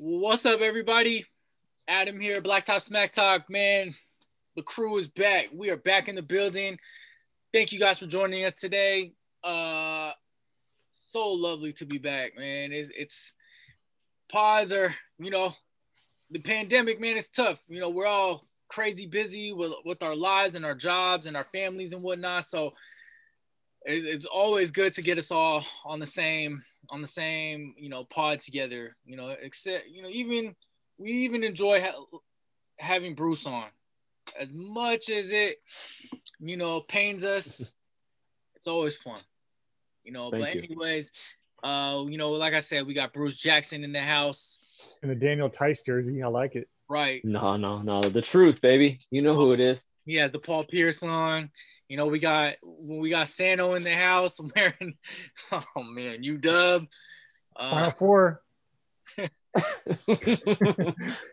What's up, everybody? Adam here, Blacktop Smack Talk. Man, the crew is back. We are back in the building. Thank you guys for joining us today. Uh, so lovely to be back, man. It's, it's pods are, you know, the pandemic, man, it's tough. You know, we're all crazy busy with with our lives and our jobs and our families and whatnot. So it, it's always good to get us all on the same on the same you know pod together. You know, except you know even we even enjoy ha- having Bruce on as much as it you know pains us. it's always fun. You know, Thank but you. anyways, uh, you know, like I said, we got Bruce Jackson in the house. in the Daniel Theis jersey. I like it. Right. No, no, no. The truth, baby. You know who it is. He has the Paul Pierce on. You know, we got we got Sano in the house wearing. Oh man, you dub. Final Uh, four.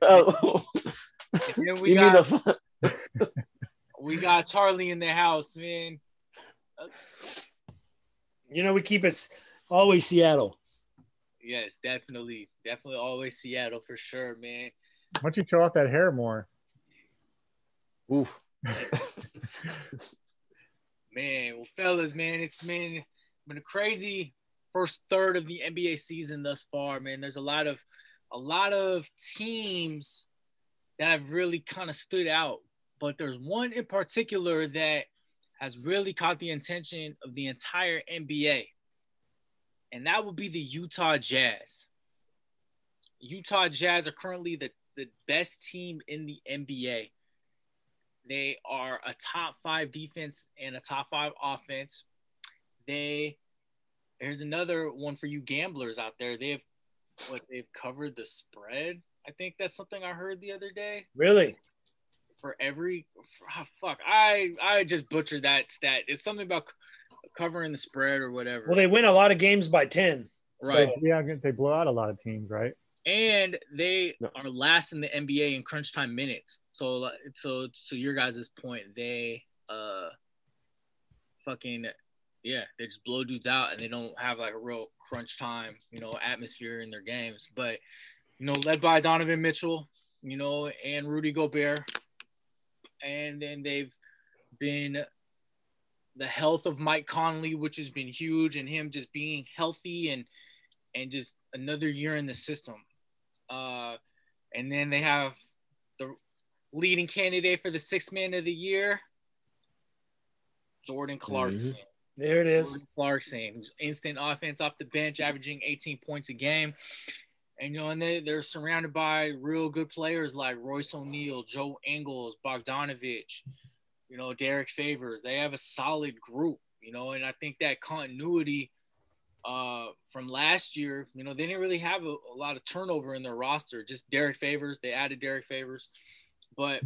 oh, then we you got the we got Charlie in the house, man. You know, we keep it always Seattle. Yes, definitely, definitely, always Seattle for sure, man. Why don't you show off that hair more? Oof. Man, well, fellas, man, it's been been a crazy first third of the NBA season thus far, man. There's a lot of a lot of teams that have really kind of stood out, but there's one in particular that has really caught the attention of the entire NBA, and that would be the Utah Jazz. Utah Jazz are currently the, the best team in the NBA. They are a top five defense and a top five offense. They here's another one for you gamblers out there. They've what they've covered the spread. I think that's something I heard the other day. Really? For every for, ah, fuck, I I just butchered that stat. It's something about covering the spread or whatever. Well, they win a lot of games by 10. Right. So, Yeah, they blow out a lot of teams, right? And they No. are last in the NBA in crunch time minutes. So, so to your guys' point, they uh, fucking yeah, they just blow dudes out and they don't have like a real crunch time, you know, atmosphere in their games. But you know, led by Donovan Mitchell, you know, and Rudy Gobert, and then they've been the health of Mike Conley, which has been huge, and him just being healthy and and just another year in the system. Uh, and then they have the leading candidate for the sixth man of the year, Jordan Clarkson. there it is. Jordan Clarkson, who's instant offense off the bench, averaging 18 points a game. And you know, and they, they're surrounded by real good players like Royce O'Neale, Joe Ingles, Bogdanovich, you know, Derrick Favors. They have a solid group, you know, and I think that continuity uh, from last year, you know, they didn't really have a, a lot of turnover in their roster. Just Derrick Favors. They added Derrick Favors, but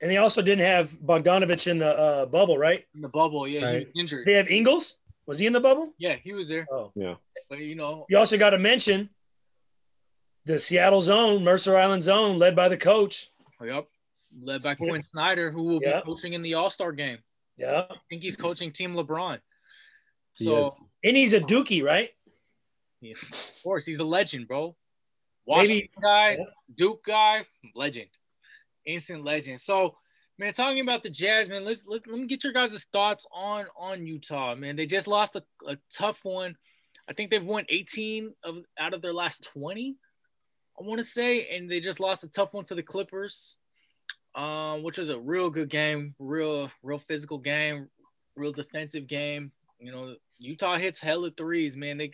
And they also didn't have Bogdanovich in the uh, bubble, right? in the bubble, yeah, he was Right. injured. They have Ingles. Was he in the bubble? Yeah, he was there. Oh. Yeah. But you know, You also got to mention the Seattle zone, Mercer Island zone, led by the coach. Yep. Led by Quin Snyder, who will Yeah. be coaching in the All Star game. Yeah. I think he's coaching Team LeBron. He So, is. And he's a Dookie, right? yeah, of course, he's a legend, bro. Washington Maybe- guy, Duke guy, legend, instant legend. So, man, talking about the Jazz, man, let's, let's let me get your guys' thoughts on on Utah, man. They just lost a, a tough one. I think they've won 18 of out of their last 20, I want to say, and they just lost a tough one to the Clippers, um, which was a real good game, real real physical game, real defensive game. You know, Utah hits hella threes, man. They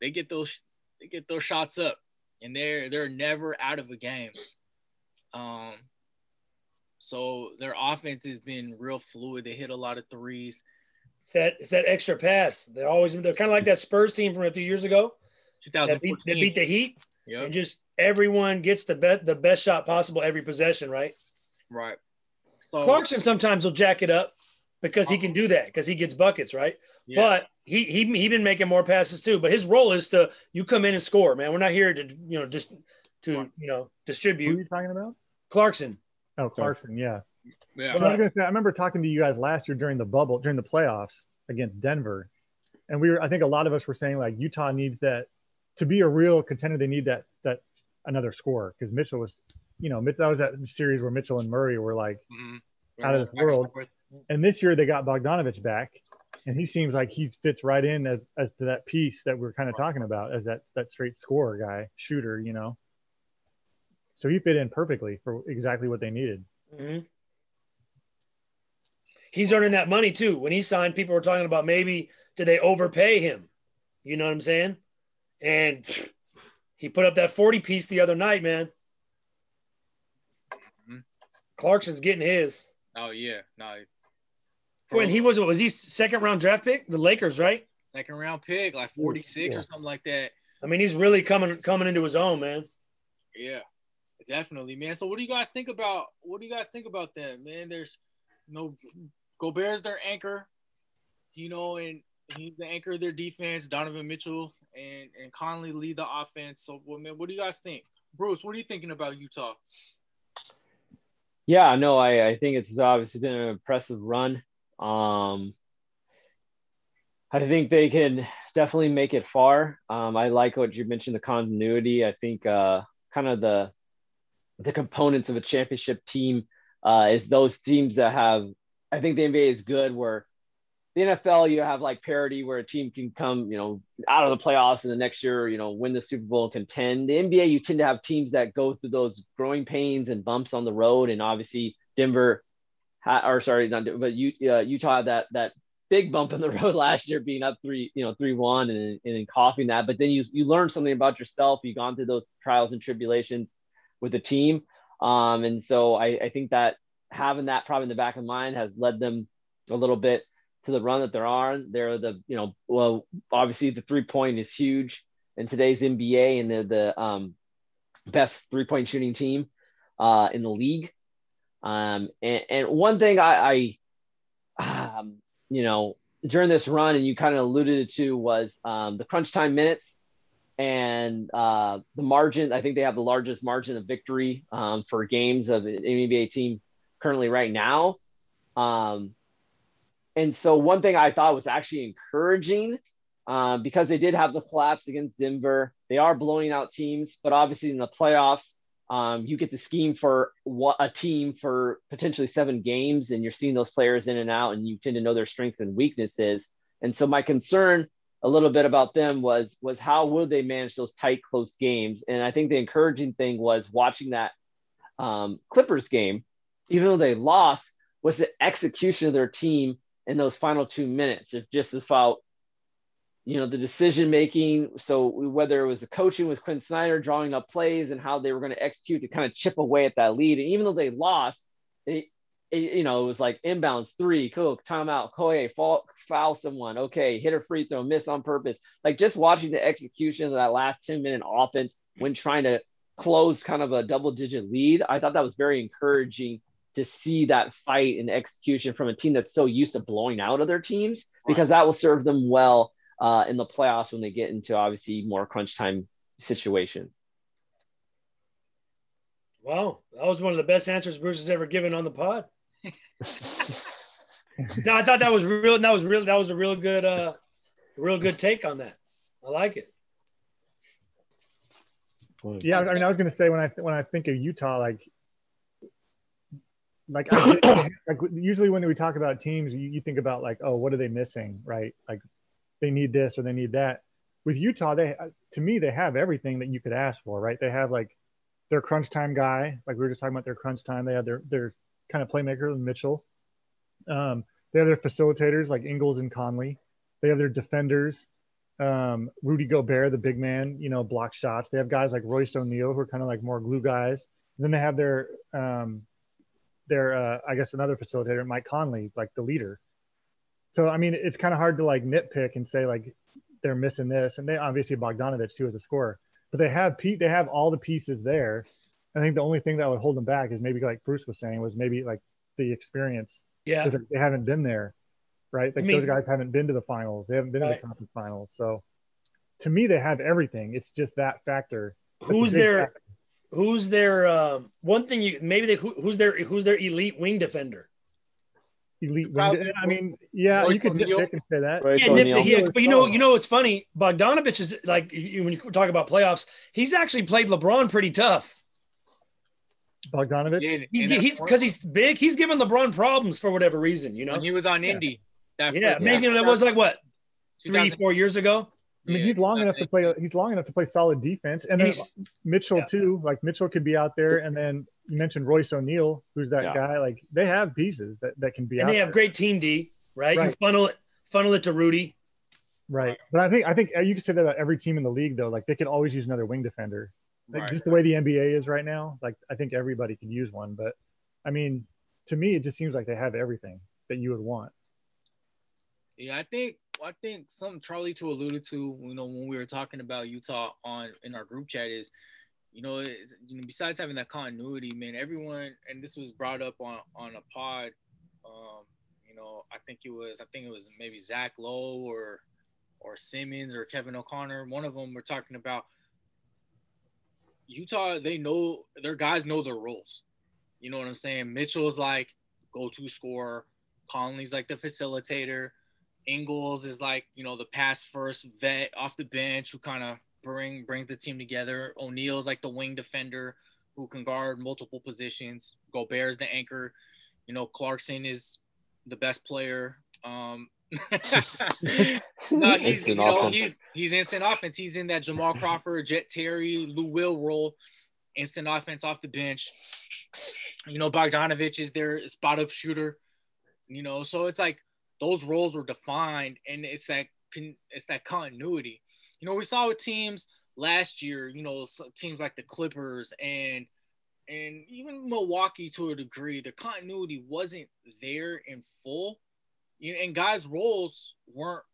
they get those they get those shots up, and they're they're never out of a game. Um, so their offense has been real fluid. They hit a lot of threes. It's that it's that extra pass. They're always they're kind of like that Spurs team from a few years ago that beat, 2014. that beat the Heat, Yep, and just everyone gets the bet the best shot possible every possession, right? right. So Clarkson sometimes will jack it up because he can do that because he gets buckets, right? yeah, But he he he been making more passes too. But his role is to you come in and score, man. We're not here to you know just to you know distribute. Who are you talking about? Clarkson. Oh, Clarkson. Yeah. yeah, I, was gonna say, I remember talking to you guys last year during the bubble, during the playoffs against Denver, and we were. I think a lot of us were saying like Utah needs that to be a real contender. They need that that another scorer because Mitchell was, you know, that was that series where Mitchell and Murray were like, Mhm. Out of this world. forth. And this year they got Bogdanovich back, and he seems like he fits right in as, as to that piece that we're kind of talking about as that that straight scorer guy, shooter, you know. So he fit in perfectly for exactly what they needed. Mhm. He's earning that money too. When he signed, people were talking about maybe did they overpay him? You know what I'm saying? And he put up that 40 piece the other night, man. Mhm. Clarkson's getting his. Oh yeah, no. When he was, was he second round draft pick? The Lakers, right? second round pick, like 46 yeah. or something like that. I mean, he's really coming coming into his own, man. Yeah, definitely, man. So what do you guys think about what do you guys think about that, man? There's no Gobert's their anchor, you know, and he's the anchor of their defense. Donovan Mitchell and and Conley lead the offense. So, well, man, what do you guys think, Bruce? What are you thinking about Utah? Yeah, no, I, I think it's obviously been an impressive run. Um, I think they can definitely make it far. Um, I like what you mentioned, the continuity. I think uh, kind of the the components of a championship team uh, is those teams that have. I think the NBA is good where the NFL you have like parity where a team can come, you know, out of the playoffs and the next year, you know, win the Super Bowl and contend. The NBA you tend to have teams that go through those growing pains and bumps on the road, and obviously Denver, or sorry, not but U- uh, Utah had that that big bump in the road last year, being up three, you know, three one, and and coughing that. But then you you learn something about yourself. You've gone through those trials and tribulations with the team, um, and so I, I think that having that probably in the back of mind has led them a little bit to the run that they're on. They're the, you know, well, obviously the three point is huge in today's NBA, and they're the um, best three point shooting team uh, in the league. Um, and, and one thing I, I um, you know, during this run, and you kind of alluded to was um, the crunch time minutes and uh, the margin. I think they have the largest margin of victory um, for games of an NBA team currently right now. Um, and so one thing I thought was actually encouraging um, because they did have the collapse against Denver. They are blowing out teams, but obviously in the playoffs, um, you get to scheme for what a team for potentially seven games, and you're seeing those players in and out, and you tend to know their strengths and weaknesses. And so my concern a little bit about them was was how will they manage those tight, close games? And I think the encouraging thing was watching that um, Clippers game, even though they lost, was the execution of their team in those final two minutes. It's just as about, you know, the decision making. So whether it was the coaching with Quin Snyder drawing up plays and how they were going to execute to kind of chip away at that lead. And even though they lost, it, it you know, it was like inbounds three, cool, timeout, Koye, foul, foul someone, okay, hit a free throw, miss on purpose. Like just watching the execution of that last 10 minute offense when trying to close kind of a double digit lead, I thought that was very encouraging to see that fight and execution from a team that's so used to blowing out other teams because that will serve them well uh, in the playoffs when they get into obviously more crunch time situations. Wow, that was one of the best answers Bruce has ever given on the pod. no, I thought that was real. That was real. That was a real good, uh, real good take on that. I like it. Yeah, I mean, I was gonna say when I when I think of Utah, like, like, I like usually when we talk about teams, you, you think about like, oh, what are they missing, right? Like, they need this or they need that. With Utah, they to me they have everything that you could ask for, right? They have like their crunch time guy, like we were just talking about their crunch time. They have their their kind of playmaker Mitchell. Um, they have their facilitators like Ingles and Conley. They have their defenders um, Rudy Gobert, the big man, you know, block shots. They have guys like Royce O'Neale who are kind of like more glue guys. And then they have their um, their uh, I guess another facilitator, Mike Conley, like the leader. So I mean, it's kind of hard to like nitpick and say like they're missing this, and they obviously Bogdanovich too as a scorer, but they have Pete, they have all the pieces there. I think the only thing that would hold them back is maybe like Bruce was saying was maybe like the experience Yeah, because they haven't been there, right? Like I mean- those guys haven't been to the finals. They haven't been to the conference finals. So to me, they have everything. It's just that factor. Who's big their factor. who's their um, one thing you maybe they who, who's their who's their elite wing defender? Elite wing. I mean, yeah, Royce you could O'Neale. nitpick and say that. Royce Yeah, nip- yeah, but you know, you know, what's funny. Bogdanovich is like when you talk about playoffs, he's actually played LeBron pretty tough. Bogdanovich. Yeah, He's he's because he's big. He's given LeBron problems for whatever reason. You know. when he was on Yeah. Indy. That Yeah, first- amazing. That was like what three, four years ago. I mean, yeah, he's long enough to play. 2008. He's long enough to play solid defense, and then Mitchell yeah. too. Like Mitchell could be out there, and then you mentioned Royce O'Neale, who's that Yeah. guy. Like they have pieces that, that can be and they have there. great team D, right? You funnel it, funnel it to Rudy. right? But I think I think you can say that about every team in the league, though. Like they could always use another wing defender. Like Right. just the way the NBA is right now. Like I think everybody could use one. But I mean, to me, it just seems like they have everything that you would want. Yeah, I think I think something Charlie too alluded to, you know, when we were talking about Utah on in our group chat is, you know, you know, besides having that continuity, man, everyone, and this was brought up on on a pod, um, you know, I think it was, I think it was maybe Zach Lowe or or Simmons or Kevin O'Connor. One of them were talking about Utah. They know their guys know their roles. You know what I'm saying? Mitchell's like go-to scorer. Conley's like the facilitator. Ingles is like you know the pass first vet off the bench who kind of bring brings the team together. O'Neale's like the wing defender who can guard multiple positions. Gobert's the anchor. You know Clarkson is the best player. Um, no, he's you Instant know offense. he's he's instant offense. He's in that Jamal Crawford, Jet Terry, Lou Will role. Instant offense off the bench. You know Bogdanovich is their spot up shooter. You know, so it's like those roles were defined, and it's that it's that continuity. You know, we saw with teams last year. You know, teams like the Clippers and and even Milwaukee to a degree, the continuity wasn't there in full, you know, and guys' roles weren't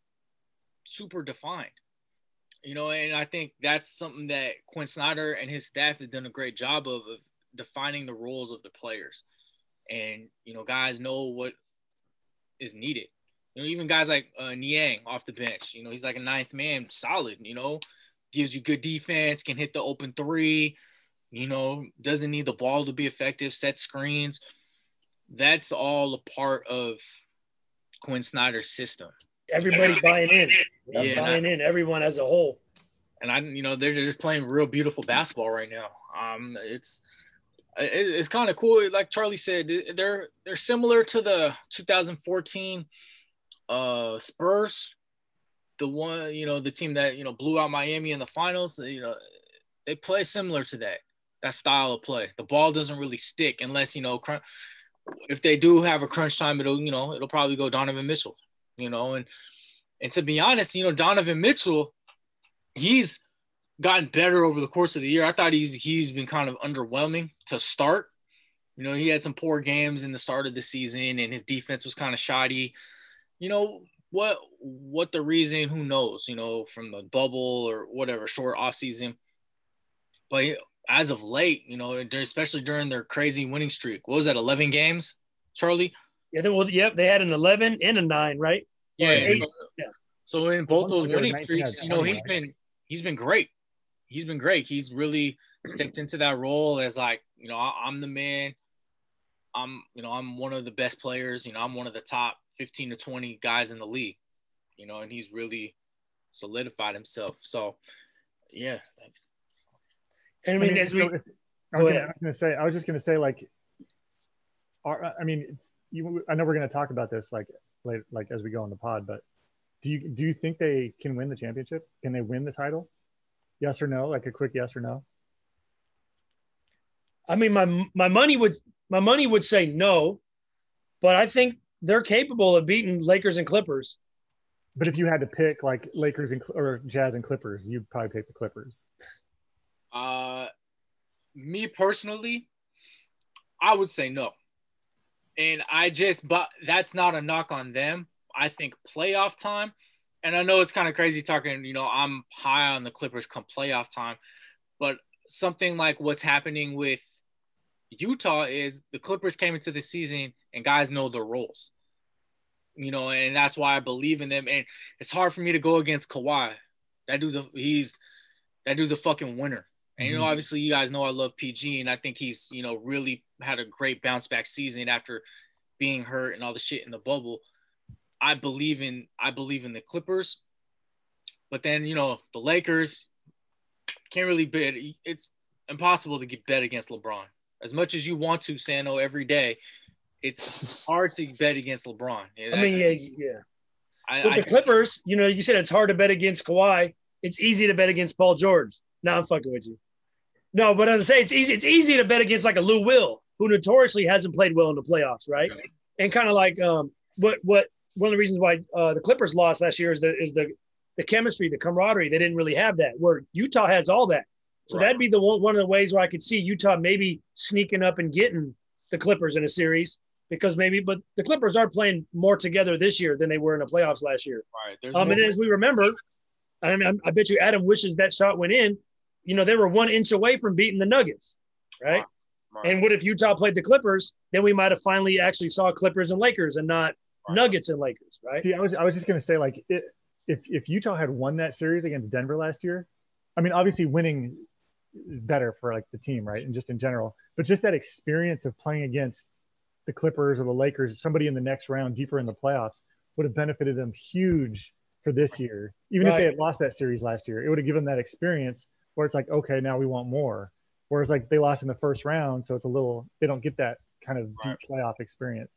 super defined. You know, and I think that's something that Quin Snyder and his staff have done a great job of, of defining the roles of the players. And, you know, guys know what is needed. You know, even guys like uh, Niang off the bench, you know, he's like a ninth man, solid, you know, gives you good defense, can hit the open three, you know, doesn't need the ball to be effective, set screens. That's all a part of Quin Snyder's system. Everybody buying in, Yeah. buying in. Everyone as a whole. and I, you know, they're just playing real beautiful basketball right now. Um, it's it's kind of cool. Like Charlie said, they're they're similar to the 2014 uh Spurs, the one you know the team that you know blew out Miami in the finals. You know, they play similar to that that style of play. The ball doesn't really stick unless you know. If they do have a crunch time, it'll you know it'll probably go Donovan Mitchell. You know, and and to be honest, you know Donovan Mitchell he's gotten better over the course of the year. I thought he's he's been kind of underwhelming to start. You know, he had some poor games in the start of the season, and his defense was kind of shoddy. You know what? What the reason? Who knows? You know, from the bubble or whatever short off season. But as of late, you know, especially during their crazy winning streak, what was that? Eleven games, Charlie? Yeah, they, well, yep, they had an 11 and a 9, right? Yeah. eight. so- Yeah. So in both those winning streaks, you know, 20, he's right? been he's been great. He's been great. He's really stepped into that role as like, you know, I- I'm the man. I'm, you know, I'm one of the best players. You know, I'm one of the top 15 to 20 guys in the league. You know, and he's really solidified himself. So, yeah, And I mean, as we, so if- I was, gonna. I was gonna say, I was just gonna say, like, our, I mean, it's, you, I know we're gonna talk about this like, later, like as we go on the pod, but do you do you think they can win the championship? Can they win the title? Yes or no? Like a quick yes or no. I mean, my my money would my money would say no, but I think they're capable of beating Lakers and Clippers. But if you had to pick like Lakers and or Jazz and Clippers, you'd probably pick the Clippers. Uh, me personally, I would say no. And I just, but that's not a knock on them. I think playoff time, and I know it's kind of crazy talking, you know, I'm high on the Clippers come playoff time, but something like what's happening with Utah is the Clippers came into the season and guys know their roles, you know, and that's why I believe in them. And it's hard for me to go against Kawhi. That dude's a, he's, that dude's a fucking winner. And you know, Mhm. obviously, you guys know I love PG, and I think he's you know really had a great bounce back season after being hurt and all the shit in the bubble. I believe in I believe in the Clippers, but then you know the Lakers can't really bet. It's impossible to get bet against LeBron. As much as you want to, Sano, every day, it's hard to bet against LeBron. I mean, yeah, yeah. I, With I, the Clippers, you know, you said it's hard to bet against Kawhi. It's easy to bet against Paul George. Now I'm fucking with you. No, but as I say, it's easy. It's easy to bet against like a Lou Will, who notoriously hasn't played well in the playoffs, right? right. And kind of like um, what what one of the reasons why uh, the Clippers lost last year is the is the the chemistry, the camaraderie. They didn't really have that. Where Utah has all that. So right. that'd be the one, one of the ways where I could see Utah maybe sneaking up and getting the Clippers in a series because maybe, but the Clippers are playing more together this year than they were in the playoffs last year. Right. Um, and as we remember, I, mean, I bet you Adam wishes that shot went in. You know, they were one inch away from beating the Nuggets, right? right. And what if Utah played the Clippers? Then we might have finally actually saw Clippers and Lakers and not right. Nuggets and Lakers, right? See, I was I was just gonna say like it, if if Utah had won that series against Denver last year, I mean, obviously winning better for like the team, right? And just in general, but just that experience of playing against the Clippers or the Lakers, somebody in the next round deeper in the playoffs would have benefited them huge for this year. Even right. if they had lost that series last year, it would have given that experience where it's like, okay, now we want more. Whereas like they lost in the first round, so it's a little they don't get that kind of deep playoff experience.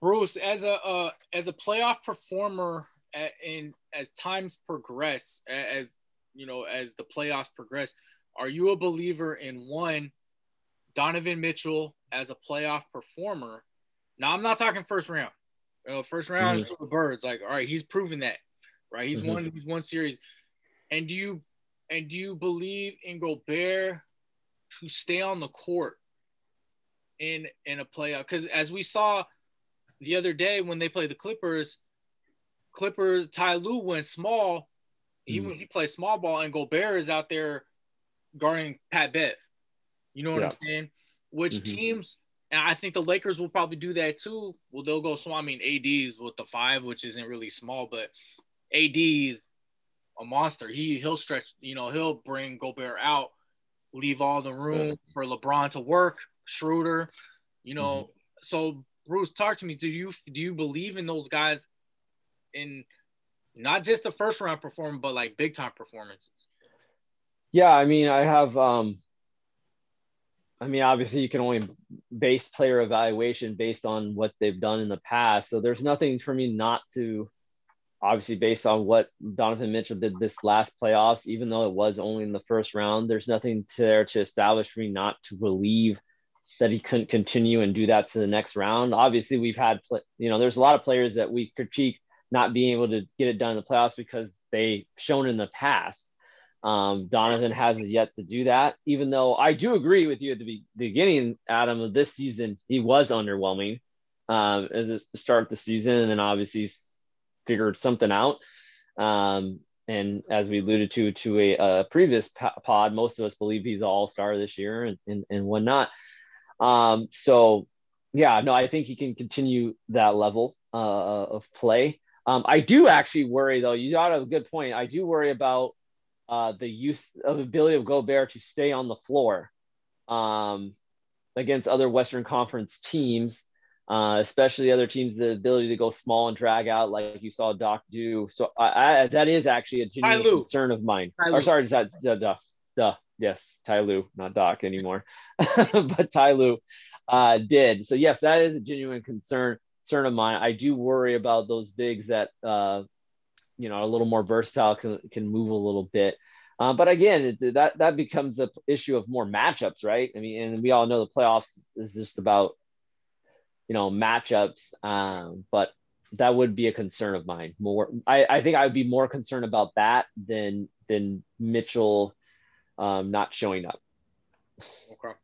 Bruce, as a uh, as a playoff performer, in as times progress, as you know, as the playoffs progress, are you a believer in one Donovan Mitchell as a playoff performer? Now, I'm not talking first round. You know, first round mm-hmm. is for the birds. Like, all right, he's proven that, right? He's mm-hmm. won. He's won series. And do you and do you believe in Gobert to stay on the court in in a playoff? Because as we saw the other day when they played the Clippers, Clippers Ty Lue went small he mm. he plays small ball, and Gobert is out there guarding Pat Bev. You know what yeah. I'm saying? Which mm-hmm. teams? And I think the Lakers will probably do that too. Well, they'll go small. I mean, AD's with the five, which isn't really small, but AD's a monster. He he'll stretch. You know, he'll bring Gobert out, leave all the room yeah. for LeBron to work. Schroeder, you know. Mm-hmm. So Bruce, talk to me. Do you do you believe in those guys? In not just the first round performance, but like big time performances. Yeah, I mean, I have. um I mean, obviously, you can only base player evaluation based on what they've done in the past. So there's nothing for me not to, obviously, based on what Donovan Mitchell did this last playoffs, even though it was only in the first round. There's nothing there to establish for me not to believe that he couldn't continue and do that to the next round. Obviously, we've had, you know, there's a lot of players that we critique not being able to get it done in the playoffs because they shown in the past. Um, Donovan has yet to do that, even though I do agree with you at the, be- beginning, Adam, of this season, he was underwhelming um, as the start the season, and then obviously figured something out. Um, and as we alluded to to a, a previous pod, most of us believe he's all star this year and, and, and whatnot. Um, so, yeah, no, I think he can continue that level uh, of play. Um, I do actually worry, though. You got a good point. I do worry about uh, the use of ability of Gobert to stay on the floor um, against other Western Conference teams, uh, especially other teams. The ability to go small and drag out, like you saw Doc do. So I, I, that is actually a genuine concern of mine. Or sorry, duh, duh, duh, duh. Yes, Ty Lue, not Doc anymore, but Ty Lue uh, did. So yes, that is a genuine concern concern of mine. I do worry about those bigs that uh, you know are a little more versatile can can move a little bit. Uh, but again, that that becomes a issue of more matchups, right? I mean, and we all know the playoffs is just about you know matchups. Um, but that would be a concern of mine. More, I, I think I would be more concerned about that than than Mitchell um, not showing up. Okay.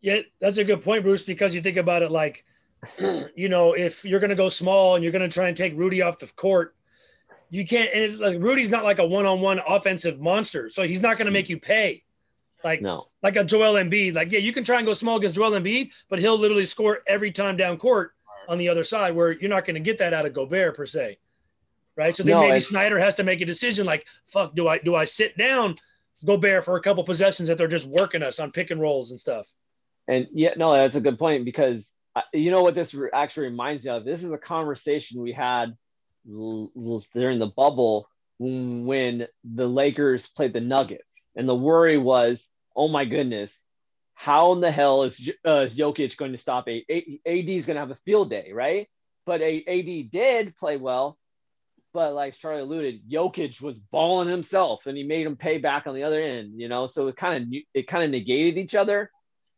Yeah, that's a good point, Bruce. Because you think about it, like you know, if you're going to go small and you're going to try and take Rudy off the court, you can't. And it's like Rudy's not like a one-on-one offensive monster, so he's not going to make you pay. Like no, like a Joel Embiid. Like yeah, you can try and go small against Joel Embiid, but he'll literally score every time down court on the other side, where you're not going to get that out of Gobert per se, right? So then no, maybe Snyder has to make a decision. Like fuck, do I do I sit down Gobert for a couple possessions that they're just working us on pick and rolls and stuff? And yeah, no, that's a good point because you know what this actually reminds me of. This is a conversation we had during the bubble when the Lakers played the Nuggets, and the worry was, oh my goodness, how in the hell is, uh, is Jokic going to stop a, a AD is going to have a field day, right? But a, AD did play well, but like Charlie alluded, Jokic was balling himself, and he made him pay back on the other end. You know, so it kind of it kind of negated each other.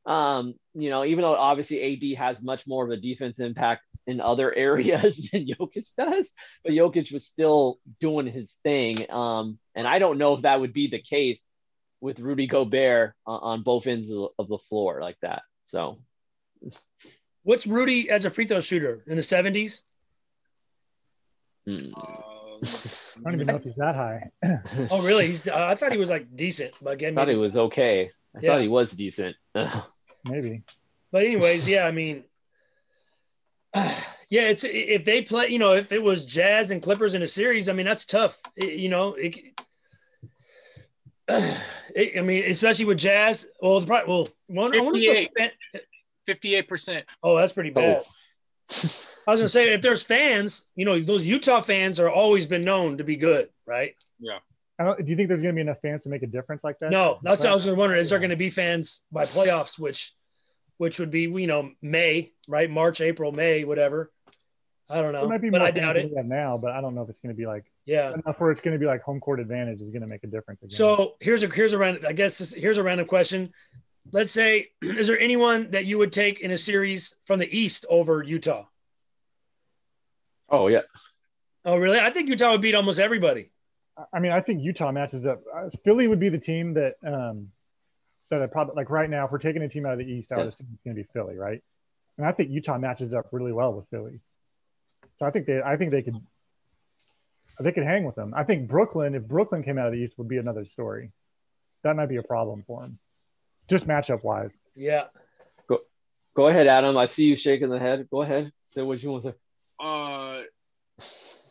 Um, you know, even though obviously AD has much more of a defense impact in other areas than Jokic does, but Jokic was still doing his thing. Um, and I don't know if that would be the case with Rudy Gobert on, on both ends of, of the floor like that. So, what's Rudy as a free throw shooter in the 70s? Hmm. Uh, I don't even know if he's that high. oh, really? He's, uh, I thought he was like decent, but again, I thought he was okay. I yeah. thought he was decent. Maybe. But anyways, yeah, I mean, yeah, it's if they play, you know, if it was Jazz and Clippers in a series, I mean, that's tough. It, you know, it, it, I mean, especially with Jazz. Well, probably, well, one, 58 percent. Oh, that's pretty bad. Oh. I was gonna say if there's fans, you know, those Utah fans are always been known to be good, right? Yeah do you think there's going to be enough fans to make a difference like that? No, that's what I was wondering. Is there going to be fans by playoffs, which, which would be you know May, right? March, April, May, whatever. I don't know, might be but I doubt it now. But I don't know if it's going to be like yeah enough where it's going to be like home court advantage is going to make a difference. Again. So here's a here's a random. I guess this, here's a random question. Let's say, is there anyone that you would take in a series from the East over Utah? Oh yeah. Oh really? I think Utah would beat almost everybody. I mean, I think Utah matches up. Uh, Philly would be the team that um, that I probably like right now. If we're taking a team out of the East, I would assume it's going to be Philly, right? And I think Utah matches up really well with Philly. So I think they, I think they could, they could hang with them. I think Brooklyn, if Brooklyn came out of the East, would be another story. That might be a problem for them, just matchup wise. Yeah. Go, go ahead, Adam. I see you shaking the head. Go ahead. Say what you want to say. Uh,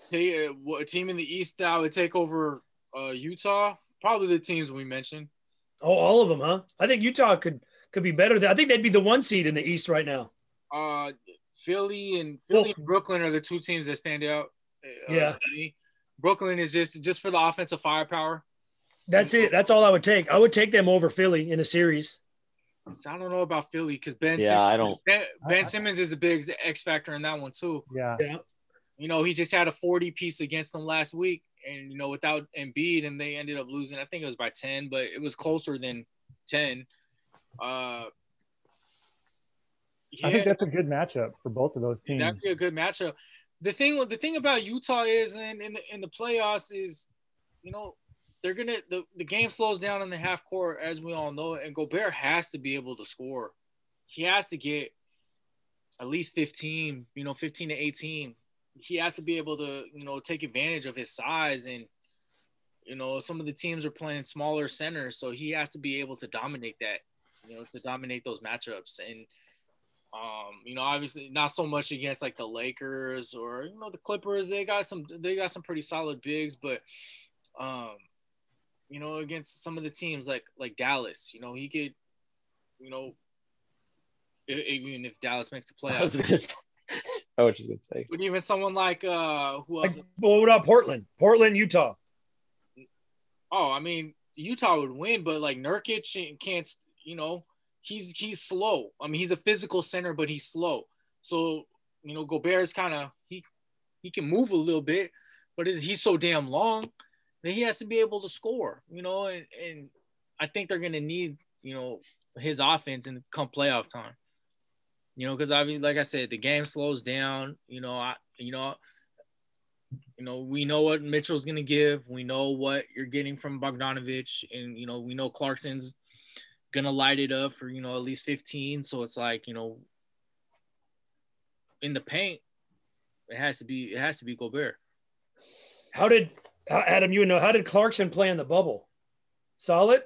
take uh, a team in the East that would take over uh, Utah. Probably the teams we mentioned. Oh, all of them, huh? I think Utah could could be better. I think they'd be the one seed in the East right now. Uh, Philly and Philly and Brooklyn are the two teams that stand out. Uh, yeah, Brooklyn is just just for the offensive firepower. That's it. That's all I would take. I would take them over Philly in a series. So I don't know about Philly because Ben. Yeah, Simmons, I don't. Ben, ben Simmons is a big X factor in that one too. Yeah. Yeah. You know, he just had a 40 piece against them last week, and you know, without Embiid, and they ended up losing. I think it was by 10, but it was closer than 10. Uh, yeah, I think that's a good matchup for both of those teams. That'd be a good matchup. The thing, the thing about Utah is, and in the, in the playoffs is, you know, they're gonna the, the game slows down in the half court as we all know, and Gobert has to be able to score. He has to get at least 15, you know, 15 to 18 he has to be able to, you know, take advantage of his size and you know, some of the teams are playing smaller centers, so he has to be able to dominate that, you know, to dominate those matchups. And um, you know, obviously not so much against like the Lakers or you know the Clippers. They got some they got some pretty solid bigs, but um, you know, against some of the teams like like Dallas, you know, he could, you know, even if Dallas makes the playoffs. I was just gonna say. But even someone like uh who else? Like, well, what about Portland? Portland, Utah. Oh, I mean, Utah would win, but like Nurkic can't. You know, he's he's slow. I mean, he's a physical center, but he's slow. So you know, Gobert is kind of he he can move a little bit, but he's so damn long that he has to be able to score. You know, and and I think they're gonna need you know his offense and come playoff time. You know, because obviously, like I said, the game slows down. You know, I you know, you know, we know what Mitchell's gonna give. We know what you're getting from Bogdanovich, and you know, we know Clarkson's gonna light it up for you know at least 15. So it's like you know, in the paint, it has to be it has to be Gobert. How did Adam? You know how did Clarkson play in the bubble? Solid,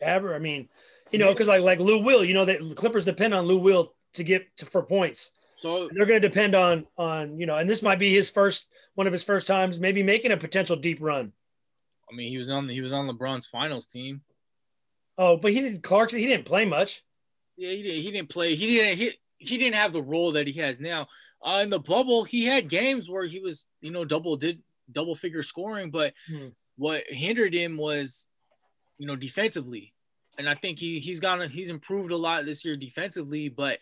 ever? I mean, you know, because like like Lou Will, you know that Clippers depend on Lou Will to get to, for points. So they're going to depend on on you know, and this might be his first one of his first times, maybe making a potential deep run. I mean, he was on he was on LeBron's finals team. Oh, but he didn't Clarkson. He didn't play much. Yeah, he didn't. He didn't play. He didn't. He, he didn't have the role that he has now. Uh, in the bubble, he had games where he was, you know, double did double figure scoring, but hmm. what hindered him was, you know, defensively. And I think he he's gone he's improved a lot this year defensively, but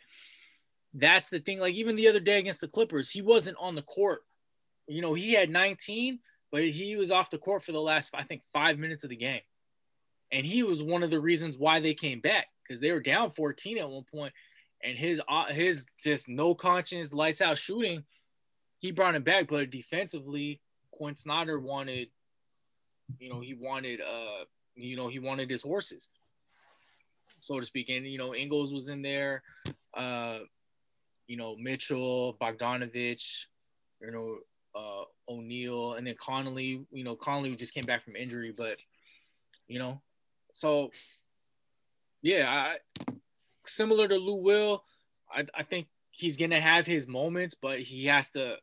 that's the thing. Like even the other day against the Clippers, he wasn't on the court. You know, he had 19, but he was off the court for the last I think five minutes of the game, and he was one of the reasons why they came back because they were down 14 at one point, and his uh, his just no conscience lights out shooting, he brought him back. But defensively, Quin Snyder wanted, you know, he wanted uh, you know, he wanted his horses, so to speak. And you know, Ingles was in there, uh, you know, Mitchell, Bogdanovich, you know, uh, O'Neale, and then Conley. You know, Conley just came back from injury, but you know, so yeah, I similar to Lou Will, I, I think he's gonna have his moments, but he has to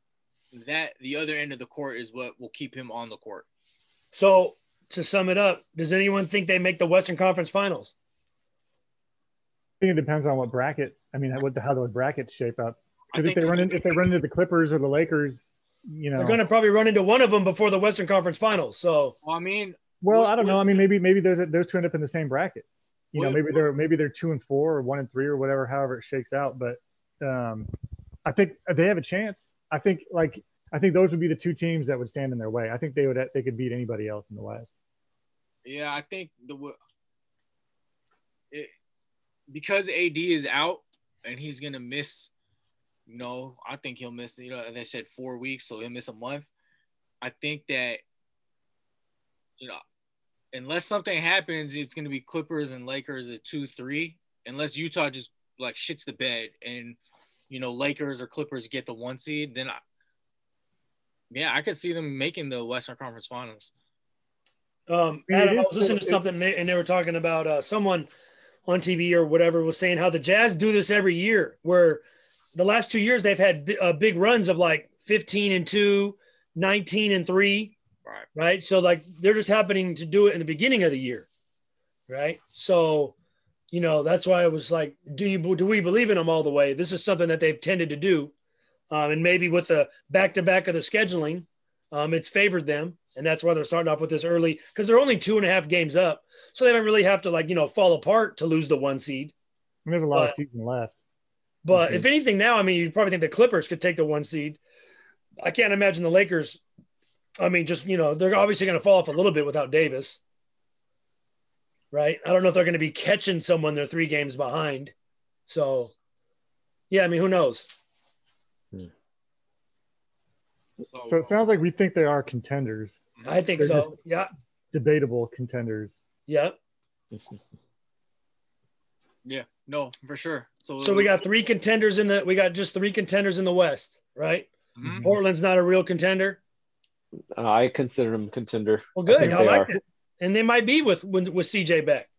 that the other end of the court is what will keep him on the court. So to sum it up, does anyone think they make the Western Conference Finals? I think it depends on what bracket. I mean, what the how the brackets shape up. Because if they run in, if they run into the Clippers or the Lakers, you know, they're going to probably run into one of them before the Western Conference Finals. So, well, I mean, well, what, I don't know. I mean, maybe maybe those those two end up in the same bracket you know, maybe they're maybe they're two and four or one and three or whatever, however it shakes out. But um, I think they have a chance. I think like I think those would be the two teams that would stand in their way. I think they would they could beat anybody else in the West. Yeah, I think the it, because AD is out and he's gonna miss. You know, I think he'll miss. You know, they said four weeks, so he'll miss a month. I think that you know unless something happens, it's going to be Clippers and Lakers at two three. Unless Utah just like shits the bed and you know Lakers or Clippers get the one seed, then I, yeah, I could see them making the Western Conference Finals. Um, Adam, I was listening to something and they were talking about uh, someone on TV or whatever was saying how the Jazz do this every year, where the last two years they've had uh, big runs of like 15 and 2, 19 and 3, Right. Right. So like they're just happening to do it in the beginning of the year. Right. So, you know, that's why I was like, do you do we believe in them all the way? This is something that they've tended to do. Um, and maybe with the back to back of the scheduling, um, it's favored them. And that's why they're starting off with this early because they're only two and a half games up. So they don't really have to like, you know, fall apart to lose the one seed. There's a lot but, of season left. But if anything now, I mean, you probably think the Clippers could take the one seed. I can't imagine the Lakers I mean, just you know, they're obviously going to fall off a little bit without Davis, right? I don't know if they're going to be catching someone they're three games behind. So, yeah, I mean, who knows? Hmm. So it sounds like we think they are contenders. I think they're so. Yeah. Debatable contenders. Yeah. yeah. No, for sure. So, so we got three contenders in the. We got just three contenders in the West, right? Mm-hmm. Portland's not a real contender. Uh, I consider them contender. Well, good. I, I like are. it. And they might be with with, with CJ back.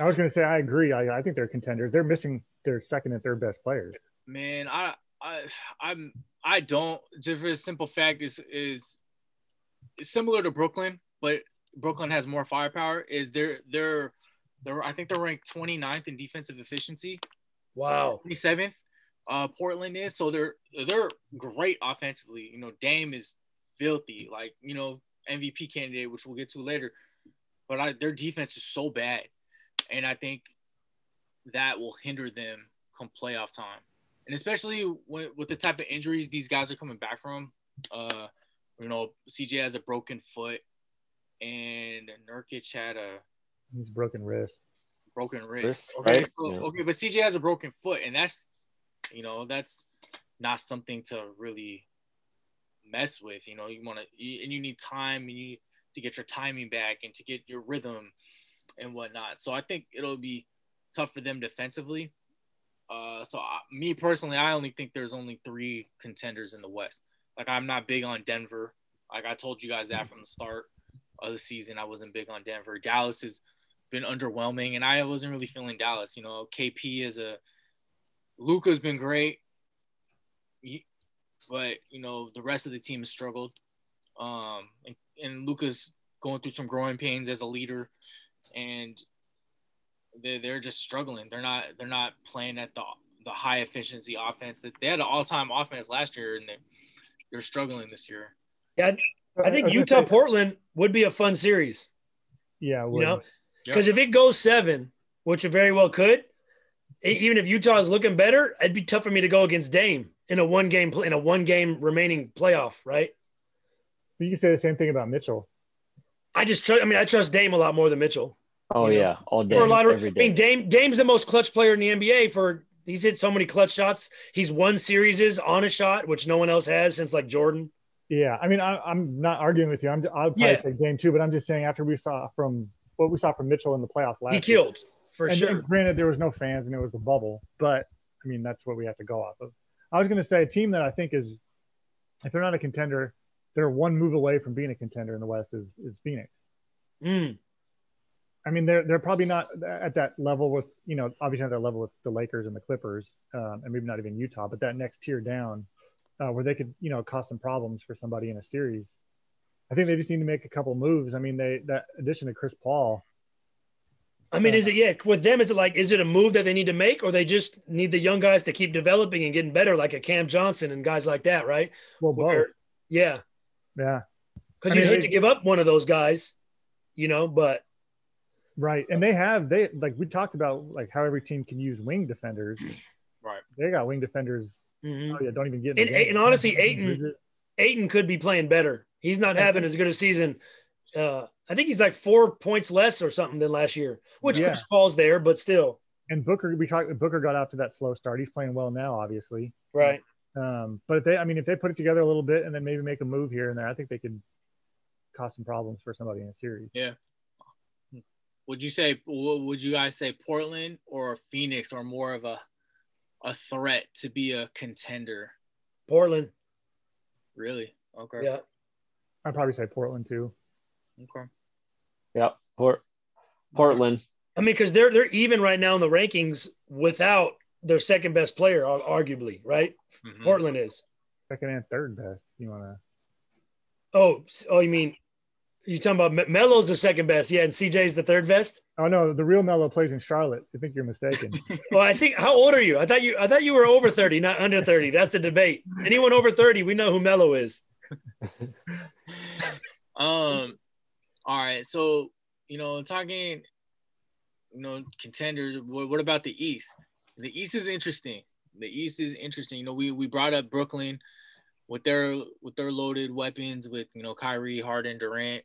I was going to say I agree. I, I think they're contenders. They're missing their second and third best players. Man, I I I'm I don't. Just for a simple fact is is similar to Brooklyn, but Brooklyn has more firepower. Is they're they're they're I think they're ranked 29th in defensive efficiency. Wow. 27th uh, Portland is. So they're they're great offensively. You know, Dame is filthy, like you know MVP candidate, which we'll get to later. But I, their defense is so bad, and I think that will hinder them come playoff time, and especially when, with the type of injuries these guys are coming back from. Uh, you know, CJ has a broken foot, and Nurkic had a He's broken wrist. Broken wrist. wrist okay, right? so, yeah. okay, but CJ has a broken foot, and that's you know, that's not something to really mess with. You know, you want to, and you need time and you to get your timing back and to get your rhythm and whatnot. So I think it'll be tough for them defensively. Uh, so I, me personally, I only think there's only three contenders in the West. Like I'm not big on Denver. Like I told you guys that from the start of the season, I wasn't big on Denver. Dallas has been underwhelming, and I wasn't really feeling Dallas. You know, KP is a Luka's been great, but you know the rest of the team has struggled. Um, and, and Luka's going through some growing pains as a leader, and they they're just struggling. They're not they're not playing at the the high efficiency offense that they had an all time offense last year, and they they're struggling this year. Yeah, I think Utah Portland would be a fun series. Yeah, you know, because if it goes seven, which it very well could, even if Utah is looking better, it'd be tough for me to go against Dame in a one game in a one game remaining playoff, right? You can say the same thing about Mitchell. I just trust. I mean, I trust Dame a lot more than Mitchell. Oh you know? yeah, all day. For a lot of, I mean, Dame Dame's the most clutch player in the NBA. For he's hit so many clutch shots. He's won series on a shot, which no one else has since like Jordan. Yeah, I mean, I, am not arguing with you. I'm, I'll probably yeah. say Dame too, but I'm just saying after we saw from what we saw from Mitchell in the playoffs last, he killed year, for and, sure. And granted, there was no fans and it was a bubble, but I mean, that's what we have to go off of. I was going to say a team that I think is, if they're not a contender, they're one move away from being a contender in the West is, is Phoenix. Mm. I mean, they're they're probably not at that level with you know obviously at that level with the Lakers and the Clippers, um, and maybe not even Utah, but that next tier down, uh, where they could you know cause some problems for somebody in a series. I think they just need to make a couple moves. I mean, they that addition to Chris Paul. I mean, uh, is it yeah with them? Is it like is it a move that they need to make, or they just need the young guys to keep developing and getting better, like a Cam Johnson and guys like that, right? Well, both. yeah, yeah. Because you hate they, to give up one of those guys, you know, but right. And they have they like we talked about like how every team can use wing defenders. Right. They got wing defenders. Mm-hmm. Oh yeah, don't even get. And, and, honestly, Ayton, Ayton could be playing better. He's not having as good a season. Uh, I think he's like four points less or something than last year, which yeah. Chris Paul's there, but still. And Booker, we talked. Booker got out to that slow start. He's playing well now, obviously. Right. Um, but if they, I mean, if they put it together a little bit and then maybe make a move here and there, I think they could cause some problems for somebody in a series. Yeah. Would you say? Would you guys say Portland or Phoenix are more of a a threat to be a contender? Portland. Really? Okay. Yeah. I'd probably say Portland too. Okay. Yep. Port Portland. I mean, because they're they're even right now in the rankings without their second best player, arguably, right? Mm-hmm. Portland is second and third best. You want to? Oh, oh, you mean you talking about Melo's the second best, yeah, and CJ's the third best. Oh no, the real Melo plays in Charlotte. I think you're mistaken. well, I think how old are you? I thought you I thought you were over thirty, not under thirty. That's the debate. Anyone over thirty, we know who Melo is. um, all right. So you know, talking, you know, contenders. What, what about the East? The East is interesting. The East is interesting. You know, we we brought up Brooklyn with their with their loaded weapons with you know Kyrie, Harden, Durant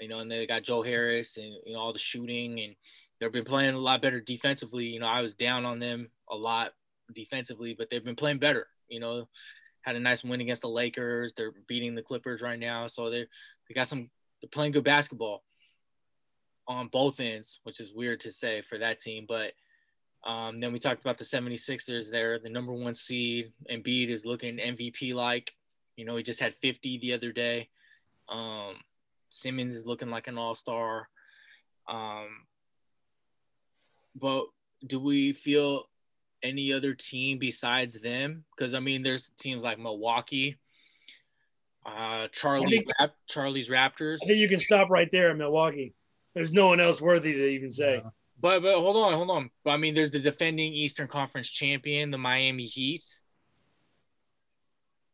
you know, and they got Joe Harris and you know all the shooting, and they've been playing a lot better defensively. You know, I was down on them a lot defensively, but they've been playing better. You know, had a nice win against the Lakers. They're beating the Clippers right now, so they they got some. They're playing good basketball on both ends, which is weird to say for that team, but. Um, then we talked about the 76ers there, the number one seed. Embiid is looking MVP like. You know, he just had 50 the other day. Um, Simmons is looking like an all star. Um, but do we feel any other team besides them? Because I mean, there's teams like Milwaukee, uh, Charlie, think, Rap- Charlie's Raptors. I think you can stop right there in Milwaukee. There's no one else worthy to even say. Yeah. But but hold on, hold on. I mean, there's the defending Eastern Conference champion, the Miami Heat.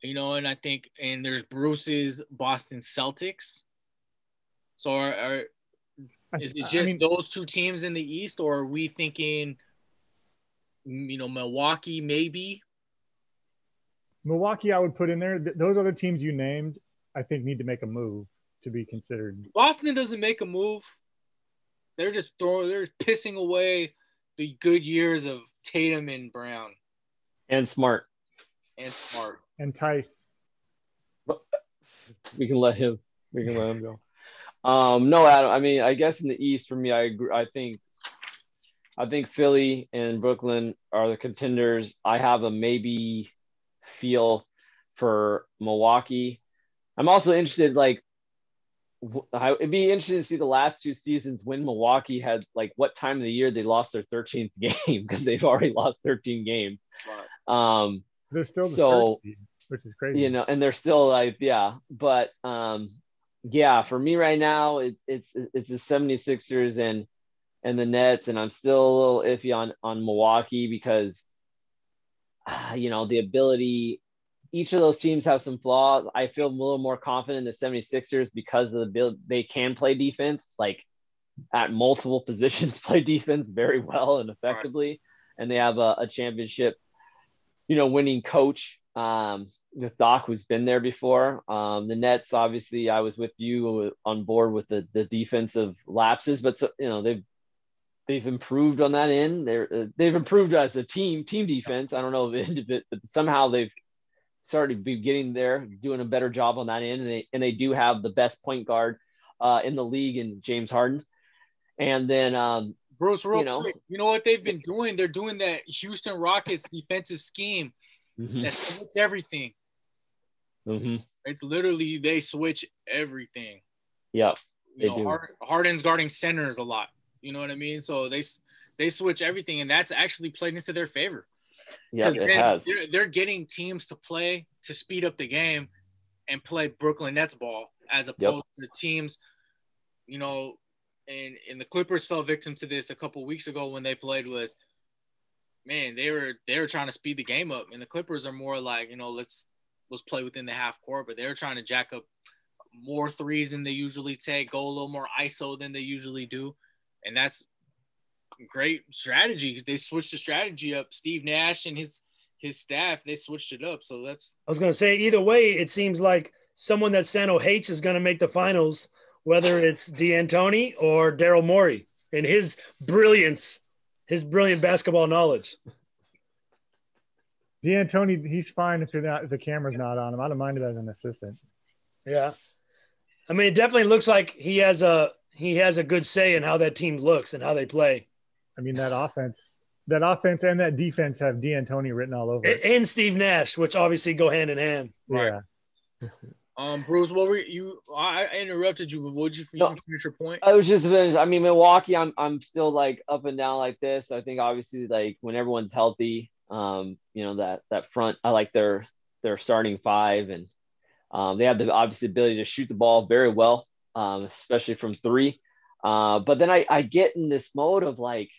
You know, and I think, and there's Bruce's Boston Celtics. So are, are is it just I mean, those two teams in the East, or are we thinking, you know, Milwaukee maybe? Milwaukee, I would put in there. Those other teams you named, I think, need to make a move to be considered. Boston doesn't make a move. They're just throwing. They're pissing away the good years of Tatum and Brown, and Smart, and Smart, and Theis. Uh, we can let him. We can let him go. Um, no, Adam. I mean, I guess in the East, for me, I agree. I think, I think Philly and Brooklyn are the contenders. I have a maybe feel for Milwaukee. I'm also interested, like, it'd be interesting to see the last two seasons when Milwaukee had like what time of the year they lost their 13th game because they've already lost 13 games. Right. Um, they're still the so, which is crazy, you know, and they're still like, yeah, but um, yeah, for me right now, it's it's it's the 76ers and and the Nets, and I'm still a little iffy on on Milwaukee because you know the ability. Each of those teams have some flaws. I feel a little more confident in the 76ers because of the build. They can play defense, like at multiple positions, play defense very well and effectively, right. and they have a, a championship, you know, winning coach. Um, with Doc, who's been there before. Um, the Nets, obviously, I was with you on board with the, the defensive lapses, but so, you know they've they've improved on that end. They're uh, they've improved as a team team defense. I don't know if it, but somehow they've started be getting there, doing a better job on that end, and they and they do have the best point guard uh, in the league in James Harden. And then um, Bruce, real you know, quick, you know what they've been doing? They're doing that Houston Rockets defensive scheme mm-hmm. that's everything. Mm-hmm. It's literally they switch everything. Yep. You know, do. Harden's guarding centers a lot. You know what I mean? So they they switch everything, and that's actually played into their favor. Yeah, it has. They're, they're, getting teams to play to speed up the game and play Brooklyn Nets ball as opposed yep. to teams, you know, and and the Clippers fell victim to this a couple weeks ago when they played was, man, they were they were trying to speed the game up, and the Clippers are more like, you know, let's let's play within the half court, but they're trying to jack up more threes than they usually take, go a little more ISO than they usually do, and that's great strategy. They switched the strategy up. Steve Nash and his his staff they switched it up. So that's. I was gonna say either way, it seems like someone that Sano hates is gonna make the finals, whether it's D'Antoni or Daryl Morey and his brilliance, his brilliant basketball knowledge. D'Antoni, he's fine if you're not if the camera's not on him. I don't mind it as an assistant. Yeah, I mean, it definitely looks like he has a he has a good say in how that team looks and how they play. I mean, that offense, that offense and that defense have D'Antoni written all over. it, and Steve Nash, which obviously go hand in hand. Right. Um, Bruce, what were you? I interrupted you, but did you, you no, finish your point? I was just finished. I mean, Milwaukee, I'm I'm still like up and down like this. I think obviously like when everyone's healthy, um, you know that that front. I like their their starting five, and um, they have the obviously ability to shoot the ball very well, um, especially from three. Uh, but then I, I get in this mode of like,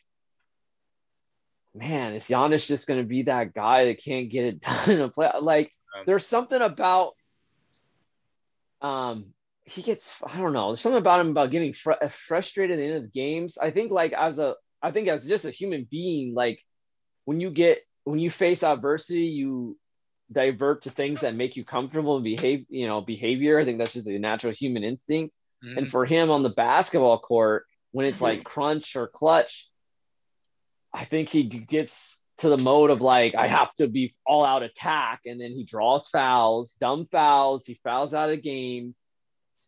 man, is Giannis just going to be that guy that can't get it done in a play? Like, there's something about, um, he gets, I don't know, there's something about him about getting fr- frustrated at the end of the games. I think, like, as a, I think as just a human being, like, when you get when you face adversity, you divert to things that make you comfortable and behave, you know, behavior. I think that's just a natural human instinct. Mm-hmm. And for him on the basketball court, when it's like crunch or clutch, I think he gets to the mode of like, I have to be all out attack. And then he draws fouls, dumb fouls. He fouls out of games.